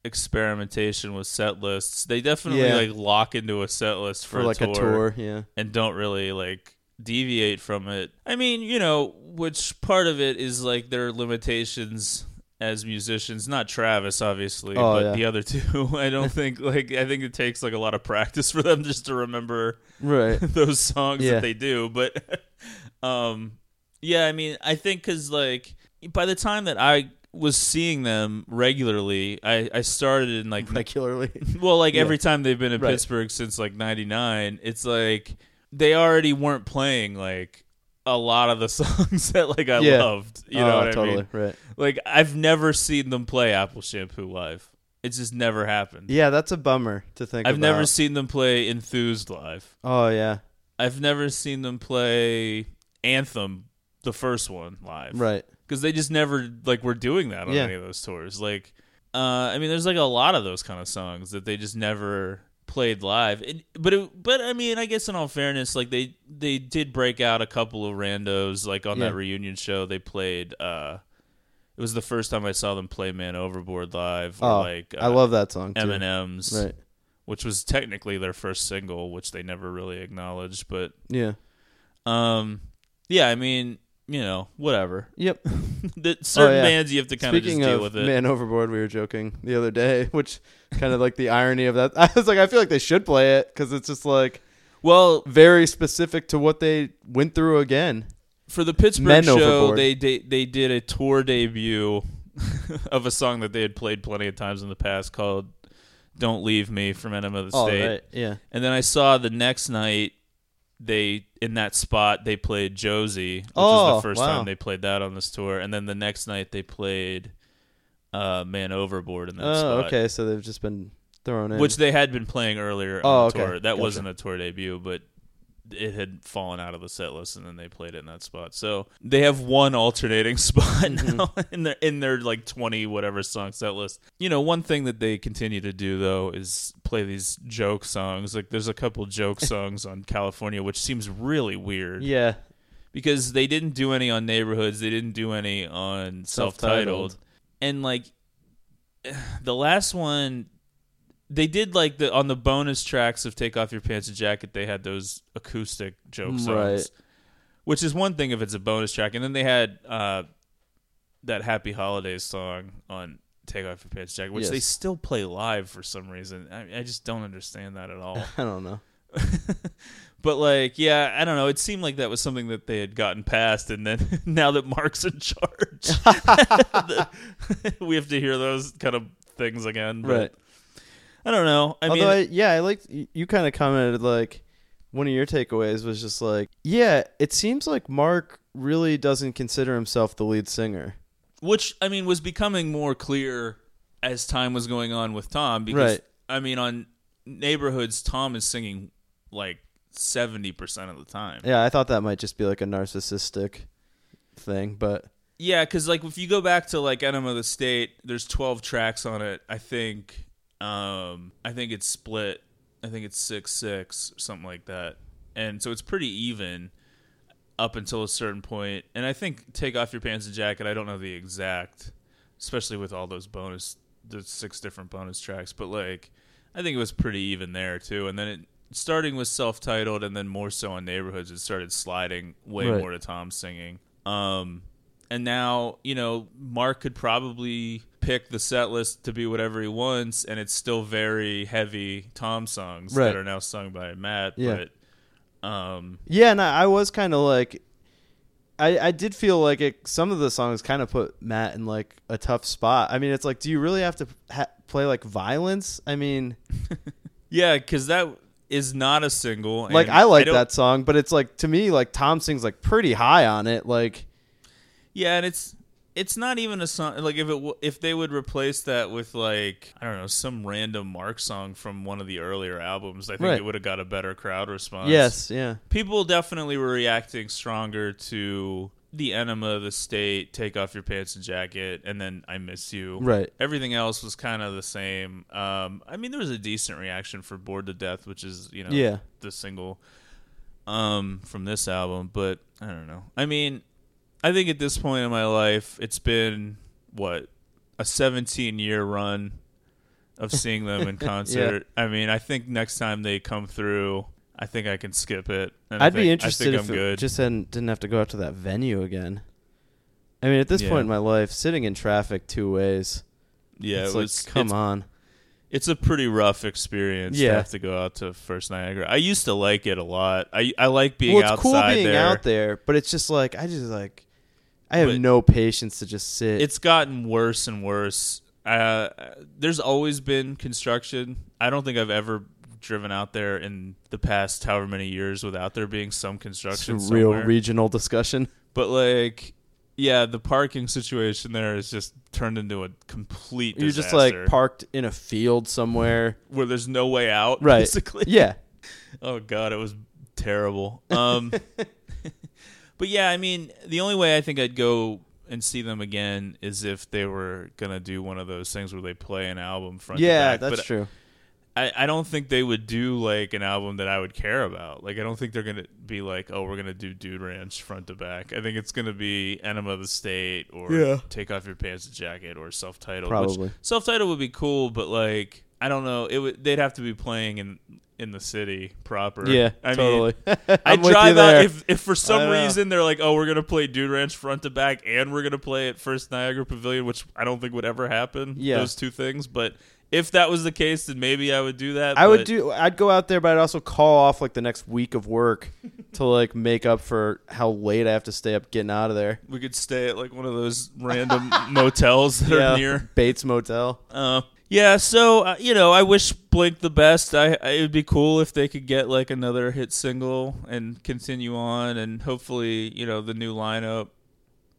experimentation with set lists. They definitely Yeah. like lock into a set list for, For like a tour, yeah. and don't really like deviate from it. I mean, you know, which part of it is like their limitations as musicians, not Travis obviously, Oh, but yeah. the other two. I don't think like I think it takes like a lot of practice for them just to remember Right. those songs Yeah. that they do, but um yeah, I mean, I think cuz like by the time that I was seeing them regularly, I I started in like Regularly. well, like Yeah. every time they've been in Right. Pittsburgh since like '99, it's like they already weren't playing like a lot of the songs that like I Yeah. loved. You know Oh, what I totally, mean? right. Like I've never seen them play Apple Shampoo live. It's just never happened. Yeah, that's a bummer to think. I've never seen them play Enthused live. Oh yeah, I've never seen them play Anthem, the first one live. right. because they just never like were doing that on Yeah. any of those tours. Like, uh, I mean, there's like a lot of those kind of songs that they just never played live. It, but it, but I mean, I guess in all fairness, like they they did break out a couple of randos. Like on Yeah. that reunion show, they played. uh It was the first time I saw them play "Man Overboard" live. Or Oh, like I uh, love that song too. M+M's, Right. which was technically their first single, which they never really acknowledged. But Yeah. um, yeah, I mean, you know, whatever. Yep. the certain Oh, yeah. bands you have to kind of just deal of with it. Man Overboard, we were joking the other day, which kind of like the irony of that. I was like, I feel like they should play it because it's just like Well, very specific to what they went through again. for the Pittsburgh Men show, Overboard. they, they they did a tour debut of a song that they had played plenty of times in the past called "Don't Leave Me" from Enema of the Oh, State. right. Yeah. And then I saw the next night they in that spot they played Josie, which Oh, was the first wow. time they played that on this tour. And then the next night they played uh, "Man Overboard" in that Oh, spot. okay. So they've just been thrown in. which they had been playing earlier on Oh, the okay. tour. That Gotcha. wasn't a tour debut, but it had fallen out of the set list, and then they played it in that spot. So they have one alternating spot Mm-hmm. now in their in their like twenty whatever song set list. You know, one thing that they continue to do though is play these joke songs. Like there's a couple joke songs on California, which seems really weird yeah. because they didn't do any on neighborhoods they didn't do any on self-titled, Self-titled. And like the last one they did like the on the bonus tracks of take off your pants and jacket they had those acoustic joke songs Right. which is one thing if it's a bonus track and then they had uh that happy holidays song on take off your pants and jacket which Yes. they still play live for some reason I, I just don't understand that at all I don't know. but like, yeah, I don't know. It seemed like that was something that they had gotten past, and then now that Mark's in charge, we have to hear those kind of things again. But Right. I don't know. I Although, mean, I, yeah, I like you kind of commented like one of your takeaways was just like, yeah, it seems like Mark really doesn't consider himself the lead singer. which I mean was becoming more clear as time was going on with Tom because Right. I mean on neighborhoods, Tom is singing like seventy percent of the time. Yeah, I thought that might just be like a narcissistic thing, but Yeah, because like if you go back to like Enema of the State, there's 12 tracks on it. I think, um, I think it's split. I think it's six six something like that, and so it's pretty even up until a certain point. And I think take off your pants and jacket. I don't know the exact, especially with all those bonus, the six different bonus tracks, but like I think it was pretty even there too. And then it starting with self-titled, and then more so on neighborhoods, it started sliding way Right. more to Tom singing. Um, and now you know Mark could probably pick the set list to be whatever he wants, and it's still very heavy Tom songs Right. that are now sung by Matt. Yeah. But um, yeah, and I, I was kind of like, I I did feel like it. Some of the songs kind of put Matt in like a tough spot. I mean, it's like, do you really have to ha- play like violence? I mean, Yeah, because that is not a single. Like I like don't- that song, but it's like to me like Tom sings like pretty high on it. Like Yeah, and it's it's not even a song. Like if it w- if they would replace that with like I don't know some random Mark song from one of the earlier albums, I think Right. it would have got a better crowd response. yes, yeah. people definitely were reacting stronger to the enema of the state take off your pants and jacket and then i miss you. Right. everything else was kind of the same. Um i mean there was a decent reaction for bored to death which is you know Yeah. the single um from this album but i don't know. I mean i think at this point in my life it's been what a 17 year run of seeing them in concert. I mean i think next time they come through i think i can skip it and I I'd be interested i think if i'm good just hadn't, didn't have to go out to that venue again. I mean, at this Yeah. point in my life, sitting in traffic two ways. yeah it's it like, was come it's, on. it's a pretty rough experience to Yeah. have to go out to first niagara i used to like it a lot i i like being well, it's outside cool being there out there, but it's just like I just like I have But- no patience to just sit. it's gotten worse and worse. Uh, there's always been construction. I don't think I've ever driven out there in the past however many years without there being some It's construction a real somewhere. regional discussion. but like, yeah, the parking situation there is just turned into a complete. You're just like parked in a field somewhere. where there's no way out. Right. Basically. Yeah. Oh god, it was terrible. Um, but yeah, I mean, the only way I think I'd go and see them again is if they were gonna do one of those things where they play an album front to Yeah, that's but true. I, I don't think they would do like an album that I would care about. Like I don't think they're gonna be like, oh, we're gonna do Dude Ranch front to back. I think it's gonna be Enema of the State or Yeah. Take Off Your Pants and Jacket or Self Titled. Probably. Self Titled would be cool, but like I don't know, it would they'd have to be playing in in the city proper. Yeah, I totally. mean, I'm I with you drive there. out if if for I some know. reason they're like, oh, we're gonna play Dude Ranch front to back, and we're gonna play at First Niagara Pavilion, which I don't think would ever happen. Yeah. those two things. But if that was the case, then maybe I would do that. I would do. I'd go out there, but I'd also call off like the next week of work to like make up for how late I have to stay up getting out of there. We could stay at like one of those random motels that Yeah, are near. Bates Motel. Uh, yeah, so uh, you know, I wish Blink the best. I, I it would be cool if they could get like another hit single and continue on, and hopefully, you know, the new lineup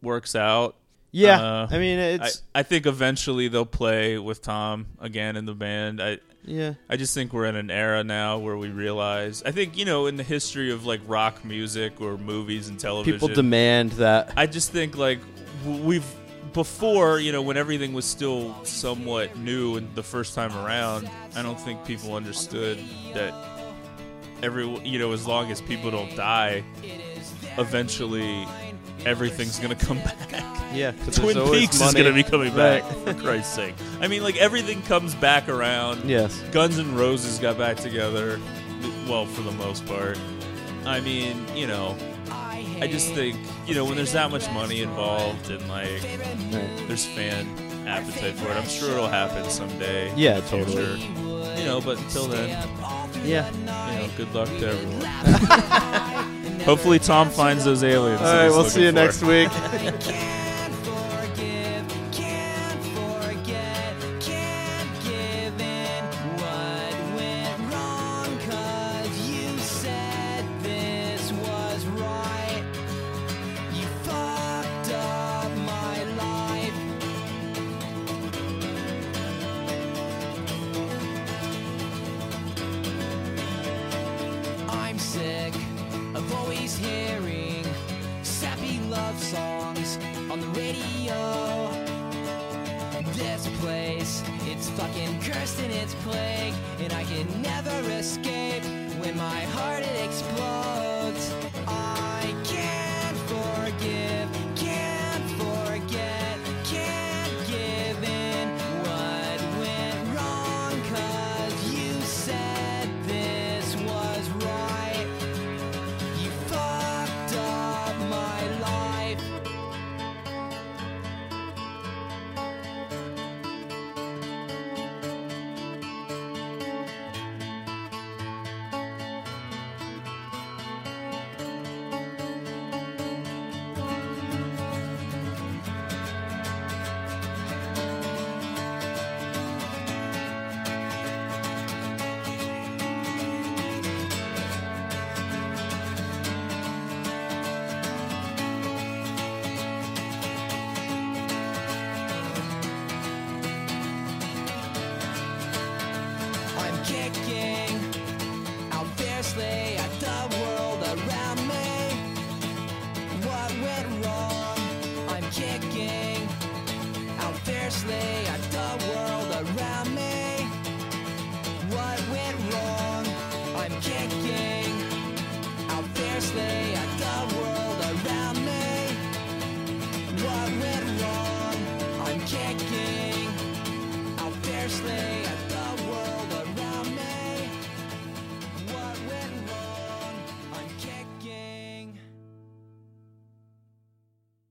works out. Yeah, Uh, I mean I, it's I think eventually they'll play with Tom again in the band. I yeah. I just think we're in an era now where we realize. I think you know, in the history of like rock music or movies and television, People demand that. I just think like we've before, you know, when everything was still somewhat new and the first time around, I don't think people understood that every you know, as long as people don't die, eventually everything's gonna come back. Yeah, Twin Peaks is gonna be coming back for Christ's sake. I mean, like everything comes back around. Yes. Guns N' Roses got back together, well, for the most part. I mean, you know, I just think, you know, when there's that much money involved and like Right. there's fan appetite for it, I'm sure it'll happen someday. Yeah, totally. future. You know, but until then, Yeah. you know, good luck to everyone. Hopefully, Tom finds those aliens. All right, we'll see you for. next week.